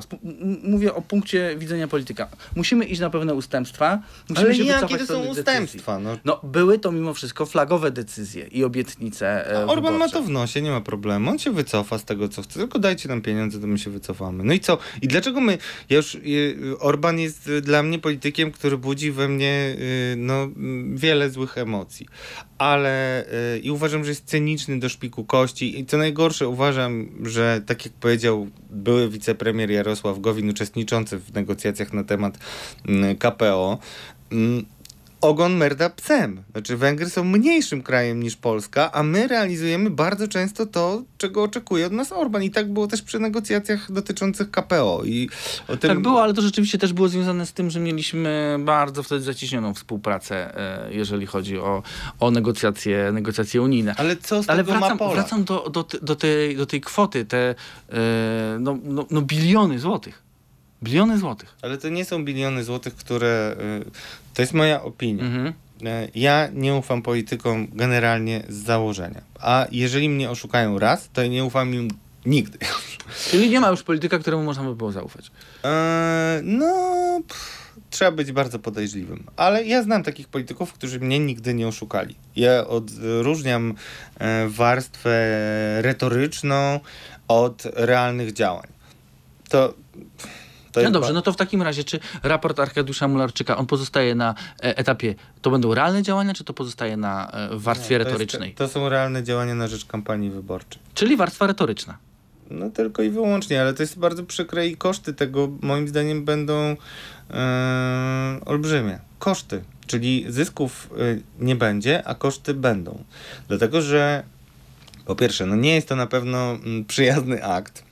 Mówię o punkcie widzenia polityka. Musimy iść na pewne ustępstwa. Musimy Ale się jakie to są ustępstwa? No, No, były to mimo wszystko flagowe decyzje i obietnice. e, Orban ma wyborcze. to w nosie, nie ma problemu. On się wycofa z tego, co chce. Tylko dajcie nam pieniądze, to my się wycofamy. No i co? I dlaczego my... Ja już, Orban jest dla mnie politykiem, który budzi we mnie y, no, wiele złych emocji. Ale y, i uważam, że jest cyniczny do szpiku kości. I co najgorsze, uważam, że tak jak powiedział były wicepremier Jarosław Gowin, uczestniczący w negocjacjach na temat mm, KPO, mm, ogon merda psem. Znaczy Węgry są mniejszym krajem niż Polska, a my realizujemy bardzo często to, czego oczekuje od nas Orban. I tak było też przy negocjacjach dotyczących KPO. I tym... Tak było, ale to rzeczywiście też było związane z tym, że mieliśmy bardzo wtedy zacieśnioną współpracę, e, jeżeli chodzi o, o negocjacje, negocjacje unijne. Ale co z Ale tego ma wracam, wracam do, do, do, tej, do tej kwoty, te e, no, no, no biliony złotych. Biliony złotych. Ale to nie są biliony złotych, które... y, To jest moja opinia. Mhm. Y, Ja nie ufam politykom generalnie z założenia. A jeżeli mnie oszukają raz, to nie ufam im nigdy. Czyli nie ma już polityka, któremu można by było zaufać. Eee, no, pff, trzeba być bardzo podejrzliwym. Ale ja znam takich polityków, którzy mnie nigdy nie oszukali. Ja odróżniam e, warstwę retoryczną od realnych działań. To. To No jest dobrze, no to w takim razie, czy raport Arkadiusza Mularczyka, on pozostaje na e, etapie, to będą realne działania, czy to pozostaje na e, warstwie to jest- retorycznej? To są realne działania na rzecz kampanii wyborczej. Czyli warstwa retoryczna. No tylko i wyłącznie, ale to jest bardzo przykre i koszty tego moim zdaniem będą e, olbrzymie. Koszty, czyli zysków e, nie będzie, a koszty będą. Dlatego, że po pierwsze, no nie jest to na pewno mm, przyjazny akt.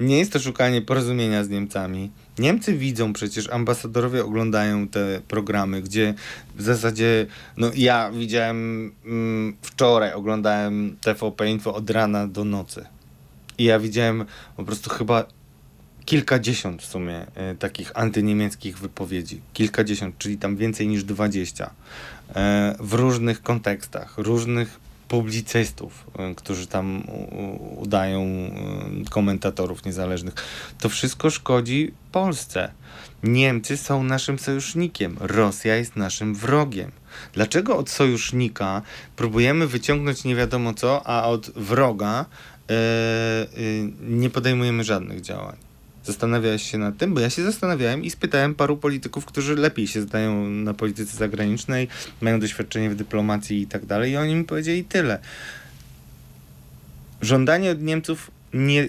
Nie jest to szukanie porozumienia z Niemcami. Niemcy widzą przecież, ambasadorowie oglądają te programy, gdzie w zasadzie, no ja widziałem mm, wczoraj, oglądałem TVP Info od rana do nocy. I ja widziałem po prostu chyba kilkadziesiąt w sumie e, takich antyniemieckich wypowiedzi. Kilkadziesiąt, czyli tam więcej niż dwadzieścia. E, w różnych kontekstach, różnych publicystów, y, którzy tam udają y, komentatorów niezależnych. To wszystko szkodzi Polsce. Niemcy są naszym sojusznikiem, Rosja jest naszym wrogiem. Dlaczego od sojusznika próbujemy wyciągnąć nie wiadomo co, a od wroga yy, yy, nie podejmujemy żadnych działań? Zastanawiałeś się nad tym? Bo ja się zastanawiałem i spytałem paru polityków, którzy lepiej się zdają na polityce zagranicznej, mają doświadczenie w dyplomacji i tak dalej, i oni mi powiedzieli tyle. Żądanie od Niemców nie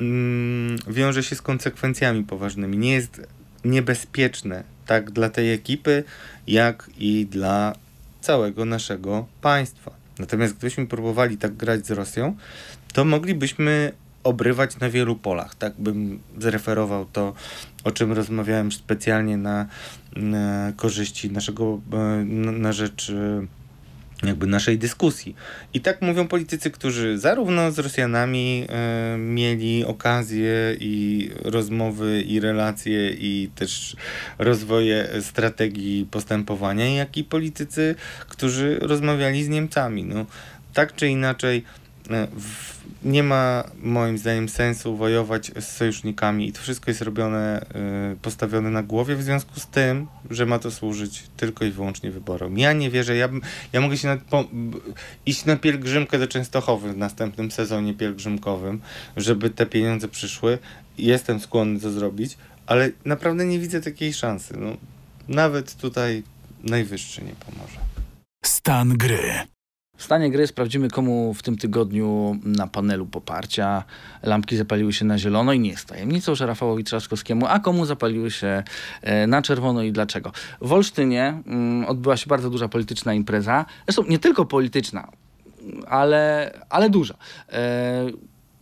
mm, wiąże się z konsekwencjami poważnymi. Nie jest niebezpieczne tak dla tej ekipy, jak i dla całego naszego państwa. Natomiast gdybyśmy próbowali tak grać z Rosją, to moglibyśmy obrywać na wielu polach. Tak bym zreferował to, o czym rozmawiałem specjalnie na, na korzyści naszego, na, na rzecz jakby naszej dyskusji. I tak mówią politycy, którzy zarówno z Rosjanami e, mieli okazję i rozmowy i relacje i też rozwoje strategii postępowania, jak i politycy, którzy rozmawiali z Niemcami. No, tak czy inaczej E, nie ma moim zdaniem sensu wojować z sojusznikami i to wszystko jest robione, e, postawione na głowie w związku z tym, że ma to służyć tylko i wyłącznie wyborom. Ja nie wierzę, ja, ja mogę się po, iść na pielgrzymkę do Częstochowy w następnym sezonie pielgrzymkowym, żeby te pieniądze przyszły. Jestem skłonny to zrobić, ale naprawdę nie widzę takiej szansy. No, nawet tutaj najwyższy nie pomoże. Stan gry. W stanie gry sprawdzimy, komu w tym tygodniu na panelu poparcia lampki zapaliły się na zielono i nie jest tajemnicą, że Rafałowi Trzaskowskiemu, a komu zapaliły się e, na czerwono i dlaczego. W Olsztynie mm, odbyła się bardzo duża polityczna impreza, zresztą nie tylko polityczna, ale, ale duża.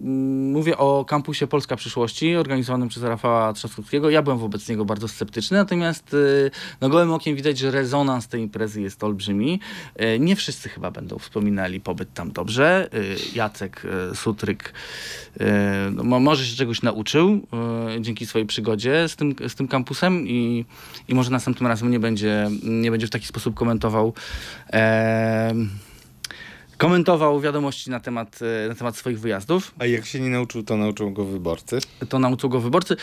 E, Mm, mówię o kampusie Polska Przyszłości, organizowanym przez Rafała Trzaskowskiego. Ja byłem wobec niego bardzo sceptyczny, natomiast y, no, gołym okiem widać, że rezonans tej imprezy jest olbrzymi. Y, nie wszyscy chyba będą wspominali pobyt tam dobrze. Y, Jacek Sutryk no, może się czegoś nauczył dzięki swojej przygodzie z tym, z tym kampusem i, i może następnym razem nie będzie, nie będzie w taki sposób komentował komentował wiadomości na temat, e, na temat swoich wyjazdów. A jak się nie nauczył, to nauczył go wyborcy? To nauczył go wyborcy.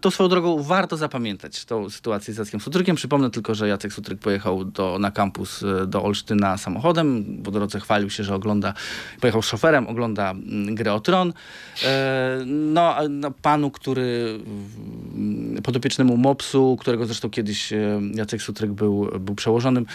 To swoją drogą warto zapamiętać tą sytuację z Jackiem Sutrykiem. Przypomnę tylko, że Jacek Sutryk pojechał do, na kampus e, do Olsztyna samochodem. Po drodze chwalił się, że ogląda, pojechał szoferem, ogląda mm, grę o tron. E, no, no, panu, który podopiecznemu MOPS-u, którego zresztą kiedyś Jacek Sutryk był, był przełożonym,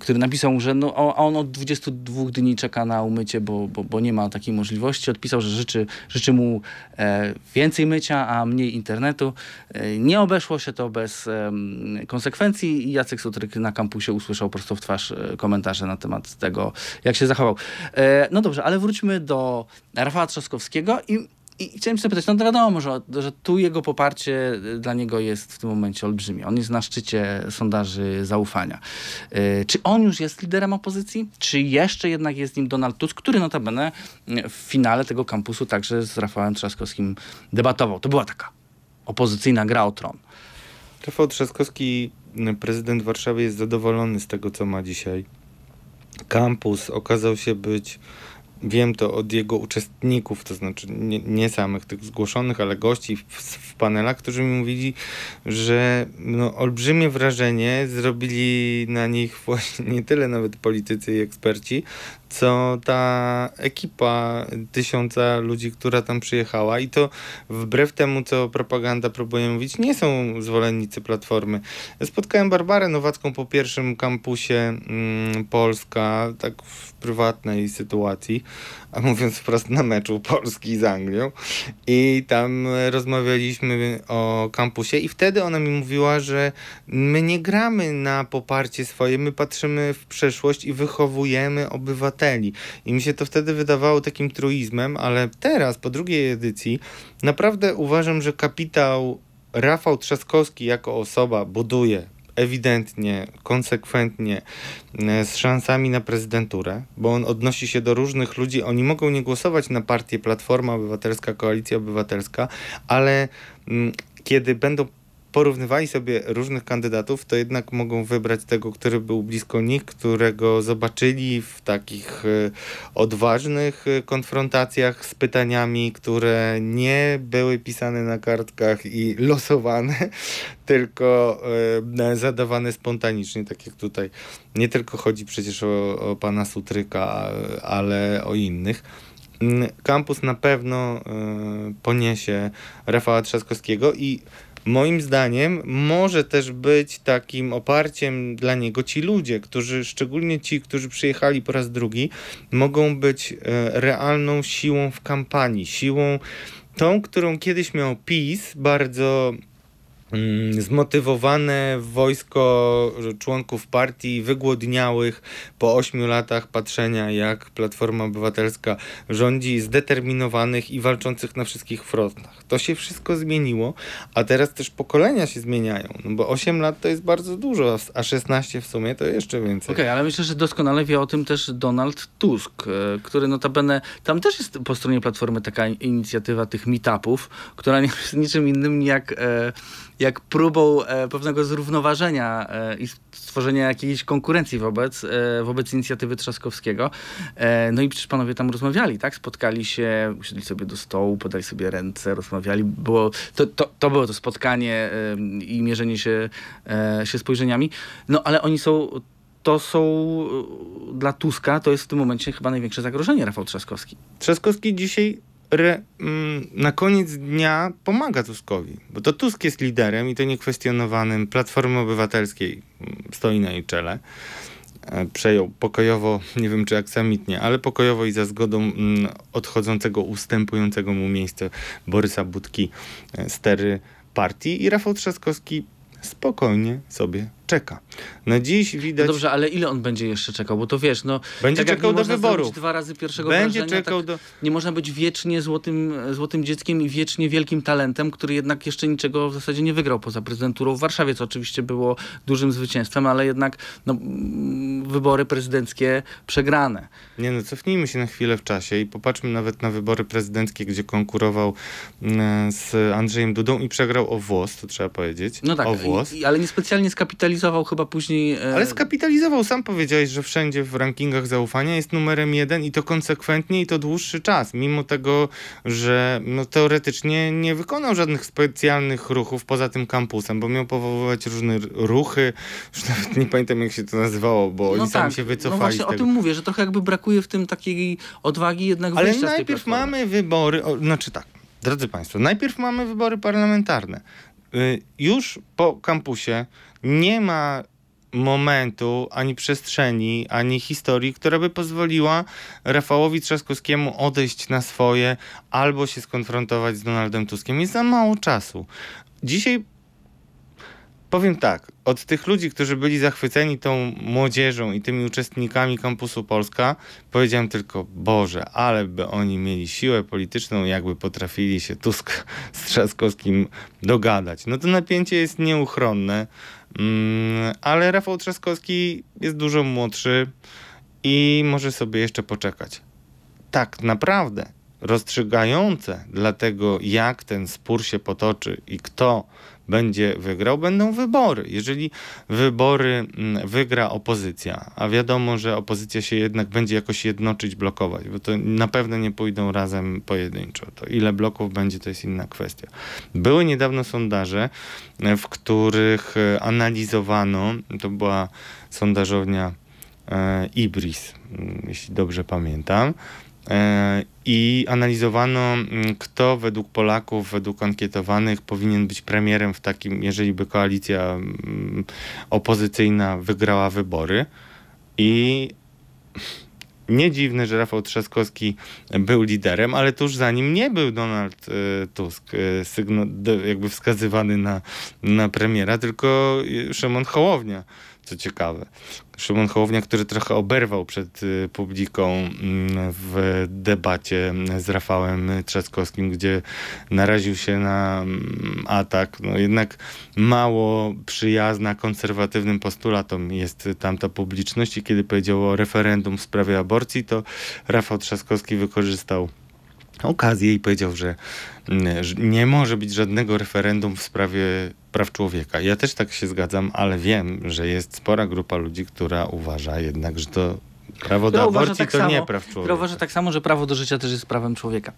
który napisał, że no, on od 22 dni czeka na umycie, bo, bo, bo nie ma takiej możliwości. Odpisał, że życzy, życzy mu e, więcej mycia, a mniej internetu. E, nie obeszło się to bez konsekwencji i Jacek Sutryk na kampusie usłyszał prosto w twarz e, komentarze na temat tego, jak się zachował. No dobrze, ale wróćmy do Rafała Trzaskowskiego i i chciałem zapytać, no wiadomo, że, że tu jego poparcie y, dla niego jest w tym momencie olbrzymie. On jest na szczycie sondaży zaufania. Yy, czy on już jest liderem opozycji? Czy jeszcze jednak jest nim Donald Tusk, który notabene w finale tego kampusu także z Rafałem Trzaskowskim debatował? To była taka opozycyjna gra o tron. Rafał Trzaskowski, prezydent Warszawy, jest zadowolony z tego, co ma dzisiaj. Kampus okazał się być wiem to od jego uczestników, to znaczy nie, nie samych tych zgłoszonych, ale gości w, w panelach, którzy mi mówili, że no, olbrzymie wrażenie zrobili na nich właśnie nie tyle nawet politycy i eksperci, co ta ekipa tysiąca ludzi, która tam przyjechała i to wbrew temu, co propaganda próbuje mówić, nie są zwolennicy Platformy. Spotkałem Barbarę Nowacką po pierwszym kampusie mm, Polska, tak w prywatnej sytuacji, a mówiąc wprost na meczu Polski z Anglią i tam rozmawialiśmy o kampusie i wtedy ona mi mówiła, że my nie gramy na poparcie swoje, my patrzymy w przeszłość i wychowujemy obywateli. I mi się to wtedy wydawało takim truizmem, ale teraz, po drugiej edycji, naprawdę uważam, że kapitał Rafał Trzaskowski jako osoba buduje ewidentnie, konsekwentnie e, z szansami na prezydenturę, bo on odnosi się do różnych ludzi. Oni mogą nie głosować na partię Platforma Obywatelska, Koalicja Obywatelska, ale mm, kiedy będą porównywali sobie różnych kandydatów, to jednak mogą wybrać tego, który był blisko nich, którego zobaczyli w takich e, odważnych e, konfrontacjach z pytaniami, które nie były pisane na kartkach i losowane, tylko e, zadawane spontanicznie, tak jak tutaj. Nie tylko chodzi przecież o, o pana Sutryka, ale o innych. Mm, kampus na pewno poniesie Rafała Trzaskowskiego i moim zdaniem może też być takim oparciem dla niego ci ludzie, którzy, szczególnie ci, którzy przyjechali po raz drugi, mogą być y, realną siłą w kampanii, siłą tą, którą kiedyś miał PiS, bardzo zmotywowane wojsko członków partii wygłodniałych po ośmiu latach patrzenia, jak Platforma Obywatelska rządzi, zdeterminowanych i walczących na wszystkich frontach. To się wszystko zmieniło, a teraz też pokolenia się zmieniają, no bo 8 lat to jest bardzo dużo, a 16 w sumie to jeszcze więcej. Okej, okay, ale myślę, że doskonale wie o tym też Donald Tusk, e, który notabene, tam też jest po stronie Platformy taka inicjatywa tych meetupów, która nie jest niczym innym jak e, jak próbą e, pewnego zrównoważenia e, i stworzenia jakiejś konkurencji wobec, e, wobec inicjatywy Trzaskowskiego. E, no i przecież panowie tam rozmawiali, tak? Spotkali się, usiedli sobie do stołu, podali sobie ręce, rozmawiali. Było, to, to, to było to spotkanie e, i mierzenie się, e, się spojrzeniami. No ale oni są to są dla Tuska, to jest w tym momencie chyba największe zagrożenie Rafał Trzaskowski. Trzaskowski dzisiaj re, mm, na koniec dnia pomaga Tuskowi, bo to Tusk jest liderem i to niekwestionowanym Platformy Obywatelskiej mm, stoi na jej czele. E, przejął pokojowo, nie wiem czy aksamitnie, ale pokojowo i za zgodą mm, odchodzącego, ustępującego mu miejsce Borysa Budki e, stery partii i Rafał Trzaskowski spokojnie sobie czeka. Na dziś widać... No dobrze, ale ile on będzie jeszcze czekał? Bo to wiesz, no... Będzie tak czekał do wyborów. dwa razy pierwszego będzie wrażenia, czekał tak do... Nie można być wiecznie złotym, złotym dzieckiem i wiecznie wielkim talentem, który jednak jeszcze niczego w zasadzie nie wygrał poza prezydenturą w Warszawie, co oczywiście było dużym zwycięstwem, ale jednak no, mm, wybory prezydenckie przegrane. Nie no, cofnijmy się na chwilę w czasie i popatrzmy nawet na wybory prezydenckie, gdzie konkurował mm, z Andrzejem Dudą i przegrał o włos, to trzeba powiedzieć. No tak, o włos. I, ale niespecjalnie skapitalizował chyba później... E... Ale skapitalizował, sam powiedziałeś, że wszędzie w rankingach zaufania jest numerem jeden i to konsekwentnie i to dłuższy czas, mimo tego, że no, teoretycznie nie wykonał żadnych specjalnych ruchów poza tym kampusem, bo miał powoływać różne ruchy, już nawet nie pamiętam jak się to nazywało, bo no oni tak. sami się wycofali No właśnie o tym mówię, że trochę jakby brakuje w tym takiej odwagi jednak Ale najpierw mamy wybory, o, znaczy tak, drodzy Państwo, najpierw mamy wybory parlamentarne. Y, już po kampusie nie ma momentu, ani przestrzeni, ani historii, która by pozwoliła Rafałowi Trzaskowskiemu odejść na swoje albo się skonfrontować z Donaldem Tuskiem. Jest za mało czasu. Dzisiaj Powiem tak, od tych ludzi, którzy byli zachwyceni tą młodzieżą i tymi uczestnikami kampusu Polska, powiedziałem tylko, Boże, ale by oni mieli siłę polityczną, jakby potrafili się Tusk z Trzaskowskim dogadać. No to napięcie jest nieuchronne, mm, ale Rafał Trzaskowski jest dużo młodszy i może sobie jeszcze poczekać. Tak naprawdę rozstrzygające dla tego, jak ten spór się potoczy i kto będzie wygrał, będą wybory. Jeżeli wybory mm, wygra opozycja, a wiadomo, że opozycja się jednak będzie jakoś jednoczyć, blokować, bo to na pewno nie pójdą razem pojedynczo. To ile bloków będzie, to jest inna kwestia. Były niedawno sondaże, w których e, analizowano, to była sondażownia e, Ibris, mm, jeśli dobrze pamiętam, E, i analizowano, mm, kto według Polaków, według ankietowanych powinien być premierem w takim, jeżeli by koalicja mm, opozycyjna wygrała wybory. I nie dziwne, że Rafał Trzaskowski był liderem, ale tuż za nim nie był Donald e, Tusk, e, jakby wskazywany na, na premiera, tylko Szymon Hołownia co ciekawe. Szymon Hołownia, który trochę oberwał przed y, publiką mm, w debacie z Rafałem Trzaskowskim, gdzie naraził się na mm, atak. No jednak mało przyjazna konserwatywnym postulatom jest tamta publiczność i kiedy powiedział o referendum w sprawie aborcji, to Rafał Trzaskowski wykorzystał okazję i powiedział, że mm, że nie może być żadnego referendum w sprawie praw człowieka. Ja też tak się zgadzam, ale wiem, że jest spora grupa ludzi, która uważa jednak, że to prawo do Która aborcji tak to samo, nie praw Która człowieka. uważa tak samo, że prawo do życia też jest prawem człowieka.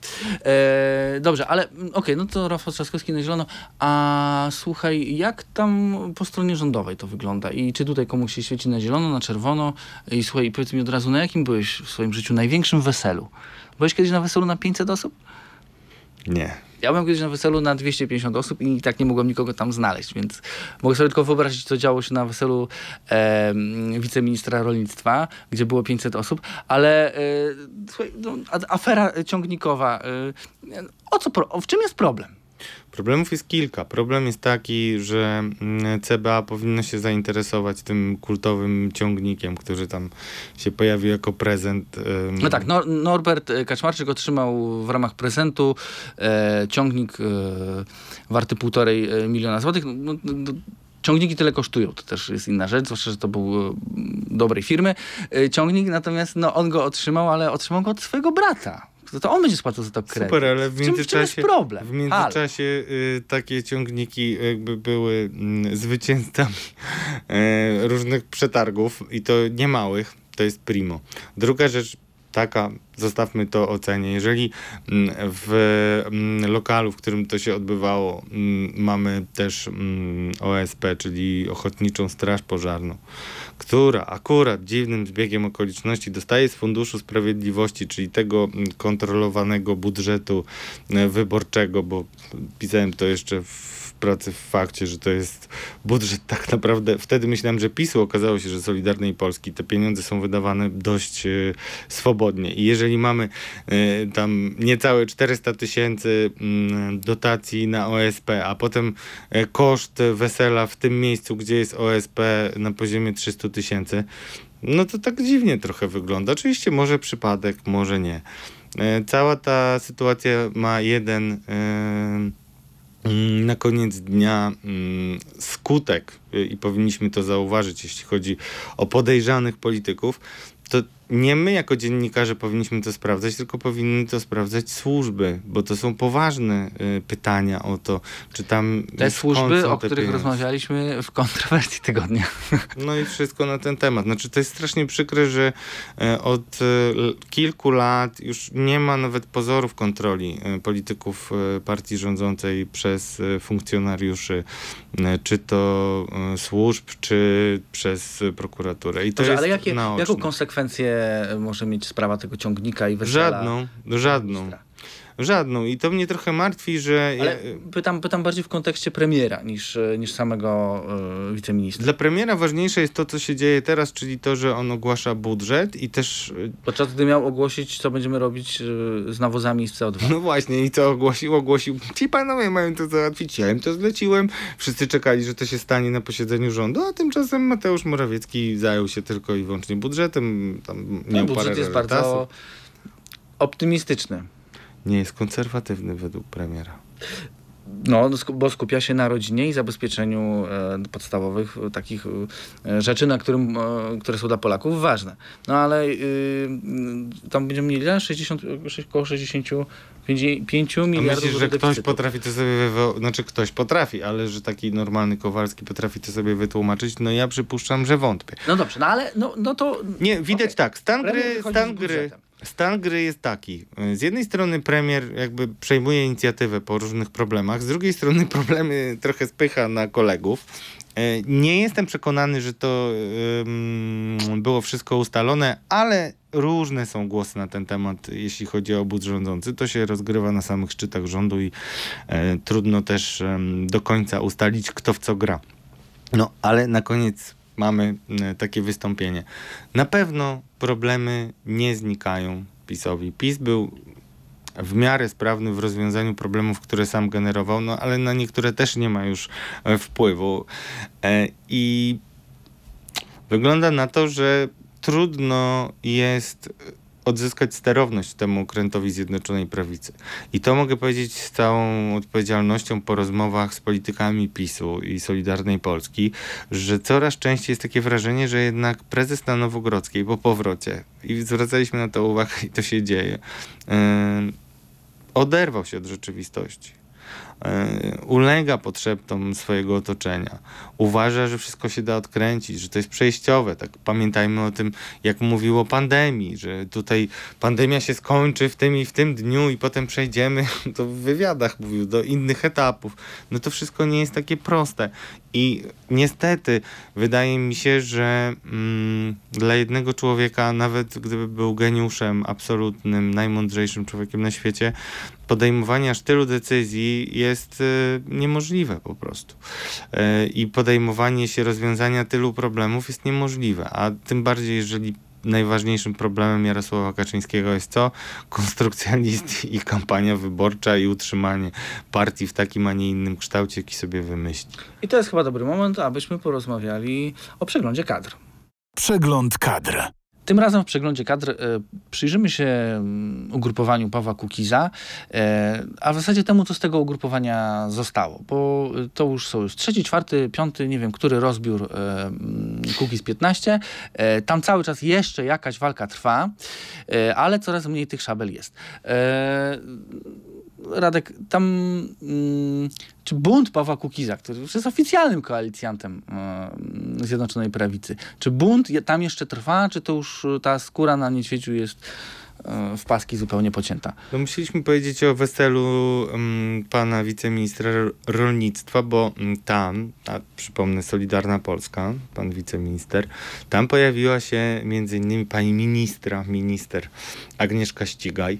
E, dobrze, ale mm, okej, no to Rafał Trzaskowski na zielono. A słuchaj, jak tam po stronie rządowej to wygląda? I czy tutaj komuś się świeci na zielono, na czerwono? I słuchaj, powiedz mi od razu, na jakim byłeś w swoim życiu największym weselu? Byłeś kiedyś na weselu na 500 osób? Nie. Ja byłem kiedyś na weselu na 250 osób i tak nie mogłem nikogo tam znaleźć, więc mogę sobie tylko wyobrazić, co działo się na weselu em, wiceministra rolnictwa, gdzie było 500 osób, ale e, słuchaj, no, afera ciągnikowa, e, o co, o, w czym jest problem? Problemów jest kilka. Problem jest taki, że mm, CBA powinno się zainteresować tym kultowym ciągnikiem, który tam się pojawił jako prezent. No tak, Nor- Norbert Kaczmarczyk otrzymał w ramach prezentu e, ciągnik e, warty półtorej e, miliona złotych. No, no, no, Ciągniki tyle kosztują, to też jest inna rzecz, zwłaszcza, że to był e, dobrej firmy e, ciągnik, natomiast no, on go otrzymał, ale otrzymał go od swojego brata. To, to on będzie spłacał za to kredyt. Super, ale w W czym- w czym jest międzyczasie, problem? w międzyczasie y, takie ciągniki jakby były mm, zwycięzcami e, różnych przetargów i to niemałych, to jest primo. Druga rzecz taka, zostawmy to ocenie, jeżeli mm, w mm, lokalu, w którym to się odbywało, mamy też OSP, czyli Ochotniczą Straż Pożarną, która akurat dziwnym zbiegiem okoliczności dostaje z Funduszu Sprawiedliwości, czyli tego mm, kontrolowanego budżetu e, wyborczego, bo pisałem to jeszcze w pracy w fakcie, że to jest budżet tak naprawdę, wtedy myślałem, że PiSu okazało się, że Solidarnej Polski te pieniądze są wydawane dość e, swobodnie i jeżeli mamy e, tam niecałe 400 tysięcy mm, dotacji na OSP, a potem e, koszt wesela w tym miejscu, gdzie jest OSP na poziomie 300 tysięcy, no to tak dziwnie trochę wygląda. Oczywiście może przypadek, może nie. Cała ta sytuacja ma jeden mm, na koniec dnia mm, skutek y, i powinniśmy to zauważyć, jeśli chodzi o podejrzanych polityków, to nie my jako dziennikarze powinniśmy to sprawdzać, tylko powinny to sprawdzać służby, bo to są poważne y, pytania o to, czy tam Te służby, o te których pieniądze. rozmawialiśmy w kontrowersji tygodnia. No i wszystko na ten temat. Znaczy, to jest strasznie przykre, że e, od l- kilku lat już nie ma nawet pozorów kontroli e, polityków partii rządzącej przez funkcjonariuszy, czy to służb, czy przez prokuraturę. I to Dobrze, jest ale jakie, jaką konsekwencję może mieć sprawa tego ciągnika i wesela? Żadną, żadną. Żadną. I to mnie trochę martwi, że... Ale pytam, pytam bardziej w kontekście premiera niż, e, niż samego e, wiceministra. Dla premiera ważniejsze jest to, co się dzieje teraz, czyli to, że on ogłasza budżet i też e, Podczas gdy miał ogłosić, co będziemy robić z nawozami z CO2. No właśnie, i to ogłosił, ogłosił. Ci panowie mają to załatwić, ja im to zleciłem. Wszyscy czekali, że to się stanie na posiedzeniu rządu, a tymczasem Mateusz Morawiecki zajął się tylko i wyłącznie budżetem. Tam No, miał budżet parę jest bardzo optymistyczny. Nie jest konserwatywny według premiera. No, bo skupia się na rodzinie i zabezpieczeniu e, podstawowych e, takich e, rzeczy, na którym, e, które są dla Polaków ważne. No ale y, y, tam będziemy mieli ile? 60, sześć- około 65 A miliardów myślisz, że ktoś potrafi to sobie, znaczy ktoś potrafi, ale że taki normalny Kowalski potrafi to sobie wytłumaczyć, no ja przypuszczam, że wątpię. No dobrze, no ale no, no to... Nie, widać Okej. tak, stan gry, stan gry. Stan gry jest taki. Z jednej strony premier jakby przejmuje inicjatywę po różnych problemach, z drugiej strony problemy trochę spycha na kolegów. E, Nie jestem przekonany, że to było wszystko ustalone, ale różne są głosy na ten temat, jeśli chodzi o obóz rządzący. To się rozgrywa na samych szczytach rządu i e, trudno też do końca ustalić, kto w co gra. No, ale na koniec mamy e, takie wystąpienie. Na pewno problemy nie znikają PiSowi. PiS był w miarę sprawny w rozwiązaniu problemów, które sam generował, no ale na niektóre też nie ma już e, wpływu. E, I wygląda na to, że trudno jest odzyskać sterowność temu okrętowi Zjednoczonej Prawicy. I to mogę powiedzieć z całą odpowiedzialnością po rozmowach z politykami PiSu i Solidarnej Polski, że coraz częściej jest takie wrażenie, że jednak prezes na Nowogrodzkiej po powrocie, i zwracaliśmy na to uwagę i to się dzieje, yy, oderwał się od rzeczywistości. E, ulega potrzebom swojego otoczenia. Uważa, że wszystko się da odkręcić, że to jest przejściowe. Tak pamiętajmy o tym, jak mówił o pandemii, że tutaj pandemia się skończy w tym i w tym dniu i potem przejdziemy, to w wywiadach mówił, do innych etapów. No to wszystko nie jest takie proste. I niestety wydaje mi się, że mm, dla jednego człowieka, nawet gdyby był geniuszem absolutnym, najmądrzejszym człowiekiem na świecie, podejmowanie aż tylu decyzji jest y, niemożliwe po prostu. Y, I podejmowanie się rozwiązania tylu problemów jest niemożliwe, a tym bardziej, jeżeli najważniejszym problemem Jarosława Kaczyńskiego jest co? Konstrukcja list i kampania wyborcza i utrzymanie partii w takim, a nie innym kształcie, jaki sobie wymyśli. I to jest chyba dobry moment, abyśmy porozmawiali o przeglądzie kadr. Przegląd kadr. Tym razem w przeglądzie kadr e, przyjrzymy się mm, ugrupowaniu Pawła Kukiza, e, a w zasadzie temu, co z tego ugrupowania zostało, bo to już są już trzeci, czwarty, piąty, nie wiem, który rozbiór e, mm, Kukiz 15. E, tam cały czas jeszcze jakaś walka trwa, e, ale coraz mniej tych szabel jest. Radek, tam mm, czy bunt Pawła Kukiza, który już jest oficjalnym koalicjantem y, Zjednoczonej Prawicy, czy bunt tam jeszcze trwa, czy to już ta skóra na niedźwiedziu jest y, w paski zupełnie pocięta? No musieliśmy powiedzieć o weselu um, pana wiceministra rolnictwa, bo um, tam, a przypomnę Solidarna Polska, pan wiceminister, tam pojawiła się między innymi pani ministra, minister Agnieszka Ścigaj.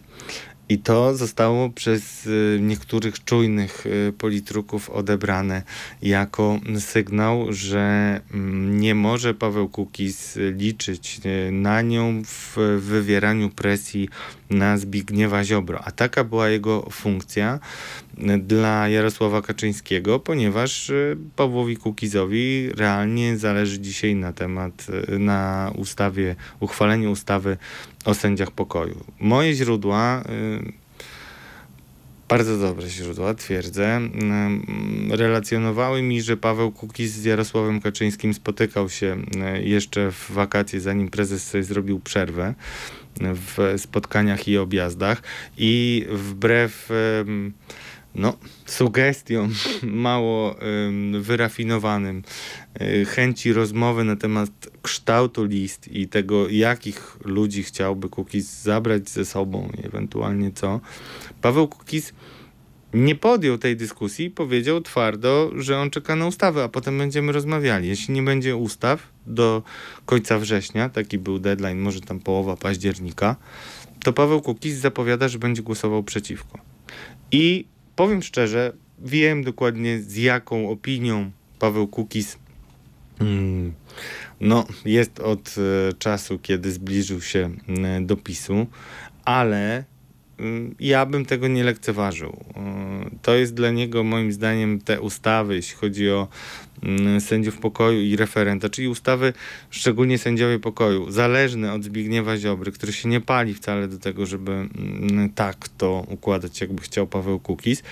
I to zostało przez y, niektórych czujnych y, politruków odebrane jako sygnał, że mm, nie może Paweł Kukiz liczyć y, na nią w wywieraniu presji na Zbigniewa Ziobro. A taka była jego funkcja dla Jarosława Kaczyńskiego, ponieważ Pawłowi Kukizowi realnie zależy dzisiaj na temat, na ustawie, uchwaleniu ustawy o sędziach pokoju. Moje źródła, bardzo dobre źródła, twierdzę, y, relacjonowały mi, że Paweł Kukiz z Jarosławem Kaczyńskim spotykał się y, jeszcze w wakacje, zanim prezes sobie zrobił przerwę w spotkaniach i objazdach i wbrew no, sugestią mało wyrafinowanym y, chęci rozmowy na temat kształtu list i tego, jakich ludzi chciałby Kukiz zabrać ze sobą ewentualnie co, Paweł Kukiz nie podjął tej dyskusji powiedział twardo, że on czeka na ustawę, a potem będziemy rozmawiali. Jeśli nie będzie ustaw do końca września, taki był deadline, może tam połowa października, to Paweł Kukiz zapowiada, że będzie głosował przeciwko. I powiem szczerze, wiem dokładnie z jaką opinią Paweł Kukiz mm, no, jest od e, czasu, kiedy zbliżył się e, do PiSu, ale ja bym tego nie lekceważył. E, to jest dla niego, moim zdaniem, te ustawy, jeśli chodzi o mm, sędziów pokoju i referenta, czyli ustawy, szczególnie sędziowie pokoju, zależne od Zbigniewa Ziobry, który się nie pali wcale do tego, żeby mm, tak to układać, jakby chciał Paweł Kukiz.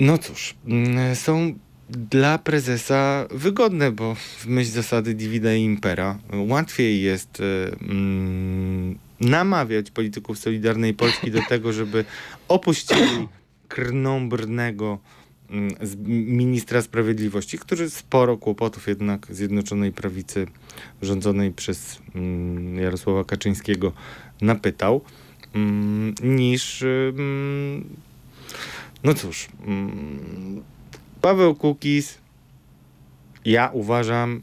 No cóż, mm, są dla prezesa wygodne, bo w myśl zasady divida i impera łatwiej jest mm, namawiać polityków Solidarnej Polski do tego, żeby opuścili krnąbrnego mm, ministra sprawiedliwości, który sporo kłopotów jednak Zjednoczonej Prawicy rządzonej przez mm, Jarosława Kaczyńskiego napytał, mm, niż no cóż, Paweł Kukiz, ja uważam,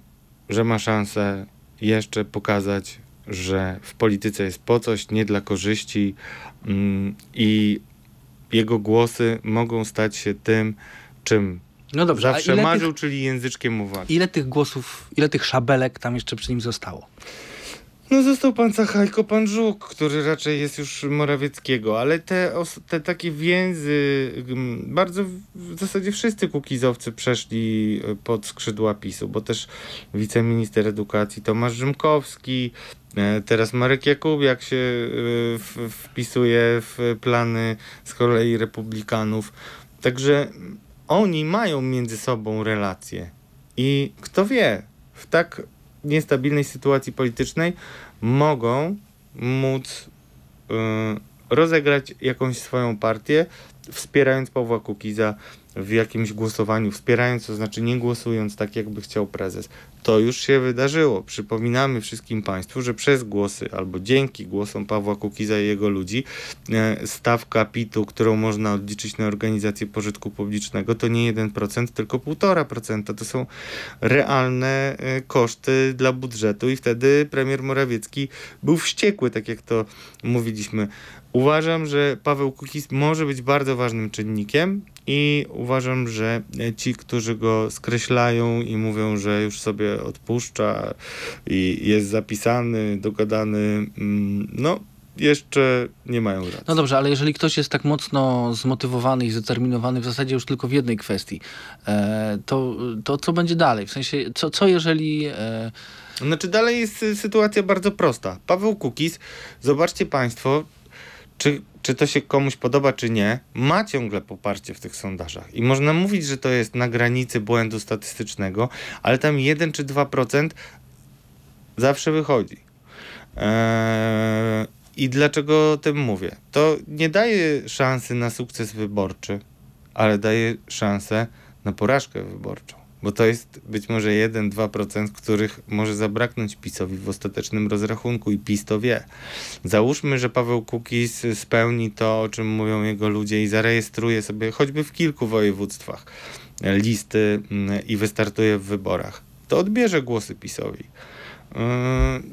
że ma szansę jeszcze pokazać, że w polityce jest po coś, nie dla korzyści mm, i jego głosy mogą stać się tym, czym no dobrze, zawsze marzył, tych, czyli języczkiem uwagi. Ile tych głosów, ile tych szabelek tam jeszcze przy nim zostało? No został pan Sachajko, pan Żuk, który raczej jest już Morawieckiego, ale te, te takie więzy, bardzo w zasadzie wszyscy kukizowcy przeszli e, pod skrzydła PiSu, bo też wiceminister edukacji Tomasz Rzymkowski, e, teraz Marek Jakubiak się e, wpisuje w plany z kolei republikanów. Także oni mają między sobą relacje i kto wie, w tak niestabilnej sytuacji politycznej mogą móc y, rozegrać jakąś swoją partię, wspierając Pawła Kukiza w jakimś głosowaniu, wspierając, to znaczy nie głosując tak, jakby chciał prezes. To już się wydarzyło. Przypominamy wszystkim Państwu, że przez głosy albo dzięki głosom Pawła Kukiza i jego ludzi e, stawka PIT-u, którą można odliczyć na organizację pożytku publicznego, to nie 1%, tylko 1,5%. To są realne e, koszty dla budżetu i wtedy premier Morawiecki był wściekły, tak jak to mówiliśmy. Uważam, że Paweł Kukiz może być bardzo ważnym czynnikiem i uważam, że ci, którzy go skreślają i mówią, że już sobie odpuszcza i jest zapisany, dogadany, mm, no jeszcze nie mają racji. No dobrze, ale jeżeli ktoś jest tak mocno zmotywowany i zdeterminowany w zasadzie już tylko w jednej kwestii, e, to, to co będzie dalej? W sensie, co, co jeżeli... E... Znaczy dalej jest sytuacja bardzo prosta. Paweł Kukiz, zobaczcie Państwo, czy, czy to się komuś podoba, czy nie, ma ciągle poparcie w tych sondażach. I można mówić, że to jest na granicy błędu statystycznego, ale tam 1 czy 2% zawsze wychodzi. Eee, I dlaczego o tym mówię? To nie daje szansy na sukces wyborczy, ale daje szansę na porażkę wyborczą bo to jest być może 1-2%, których może zabraknąć PiSowi w ostatecznym rozrachunku i PiS to wie. Załóżmy, że Paweł Kukiz spełni to, o czym mówią jego ludzie i zarejestruje sobie choćby w kilku województwach listy mm, i wystartuje w wyborach. To odbierze głosy PiSowi. Yy,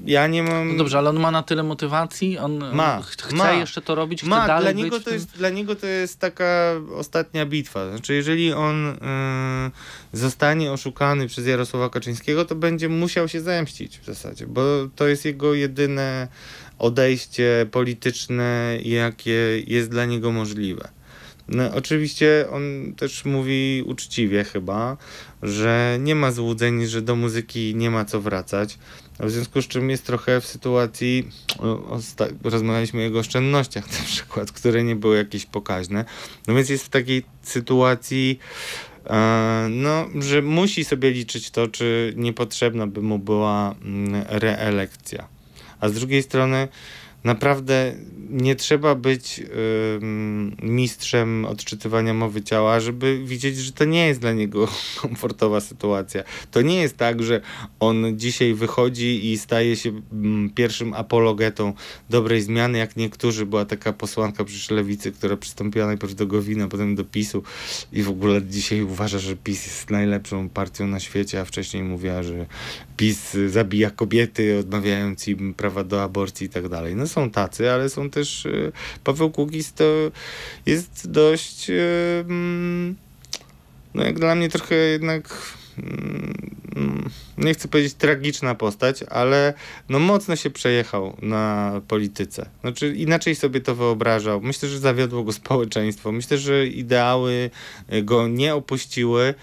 ja nie mam. No dobrze, ale on ma na tyle motywacji, on ma, chce ma. jeszcze to robić, chce ma. dalej dla niego być to jest, Dla niego to jest taka ostatnia bitwa. Znaczy, jeżeli on yy, zostanie oszukany przez Jarosława Kaczyńskiego, to będzie musiał się zemścić w zasadzie, bo to jest jego jedyne odejście polityczne, jakie jest dla niego możliwe. No, oczywiście on też mówi uczciwie chyba, że nie ma złudzeń, że do muzyki nie ma co wracać. W związku z czym jest trochę w sytuacji, rozmawialiśmy o jego oszczędnościach na przykład, które nie były jakieś pokaźne. No więc jest w takiej sytuacji, e, no, że musi sobie liczyć to, czy niepotrzebna by mu była mm, reelekcja. A z drugiej strony, naprawdę nie trzeba być y, mistrzem odczytywania mowy ciała, żeby widzieć, że to nie jest dla niego komfortowa sytuacja. To nie jest tak, że on dzisiaj wychodzi i staje się pierwszym apologetą dobrej zmiany, jak niektórzy. Była taka posłanka przy lewicy, która przystąpiła najpierw do Gowina, potem do PiSu i w ogóle dzisiaj uważa, że PiS jest najlepszą partią na świecie, a wcześniej mówiła, że PiS zabija kobiety, odmawiając im prawa do aborcji i tak dalej. No są tacy, ale są też e, Paweł Kukis to jest dość e, mm, no jak dla mnie trochę jednak mm, nie chcę powiedzieć tragiczna postać, ale no mocno się przejechał na polityce. Znaczy inaczej sobie to wyobrażał. Myślę, że zawiodło go społeczeństwo. Myślę, że ideały go nie opuściły.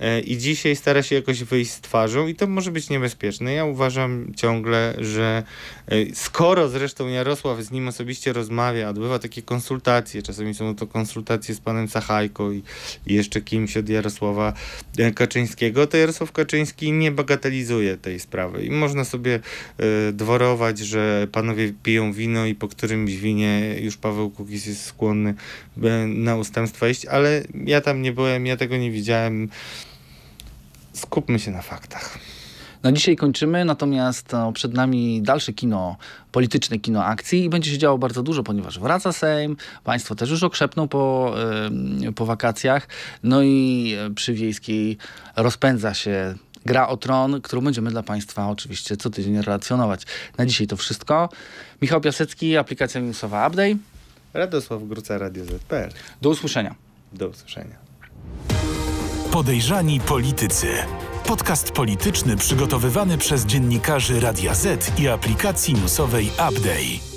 E, i dzisiaj stara się jakoś wyjść z twarzą i to może być niebezpieczne. Ja uważam ciągle, że e, skoro zresztą Jarosław z nim osobiście rozmawia, odbywa takie konsultacje, czasami są to konsultacje z panem Sachajko i, jeszcze kimś od Jarosława e, Kaczyńskiego, to Jarosław Kaczyński nie bagatelizuje tej sprawy i można sobie dworować, że panowie piją wino i po którymś winie już Paweł Kukiz jest skłonny na ustępstwa iść, ale ja tam nie byłem, ja tego nie widziałem skupmy się na faktach. Na dzisiaj kończymy, natomiast no, przed nami dalsze kino polityczne, kino akcji i będzie się działo bardzo dużo, ponieważ wraca Sejm, państwo też już okrzepną po, po wakacjach, no i przy Wiejskiej rozpędza się Gra o Tron, którą będziemy dla Państwa oczywiście co tydzień relacjonować. Na dzisiaj to wszystko. Michał Piasecki, aplikacja newsowa Update. Radosław Gruca, Radio ZPL. Do usłyszenia. Do usłyszenia. Podejrzani Politycy. Podcast polityczny przygotowywany przez dziennikarzy Radia Z i aplikacji newsowej Update.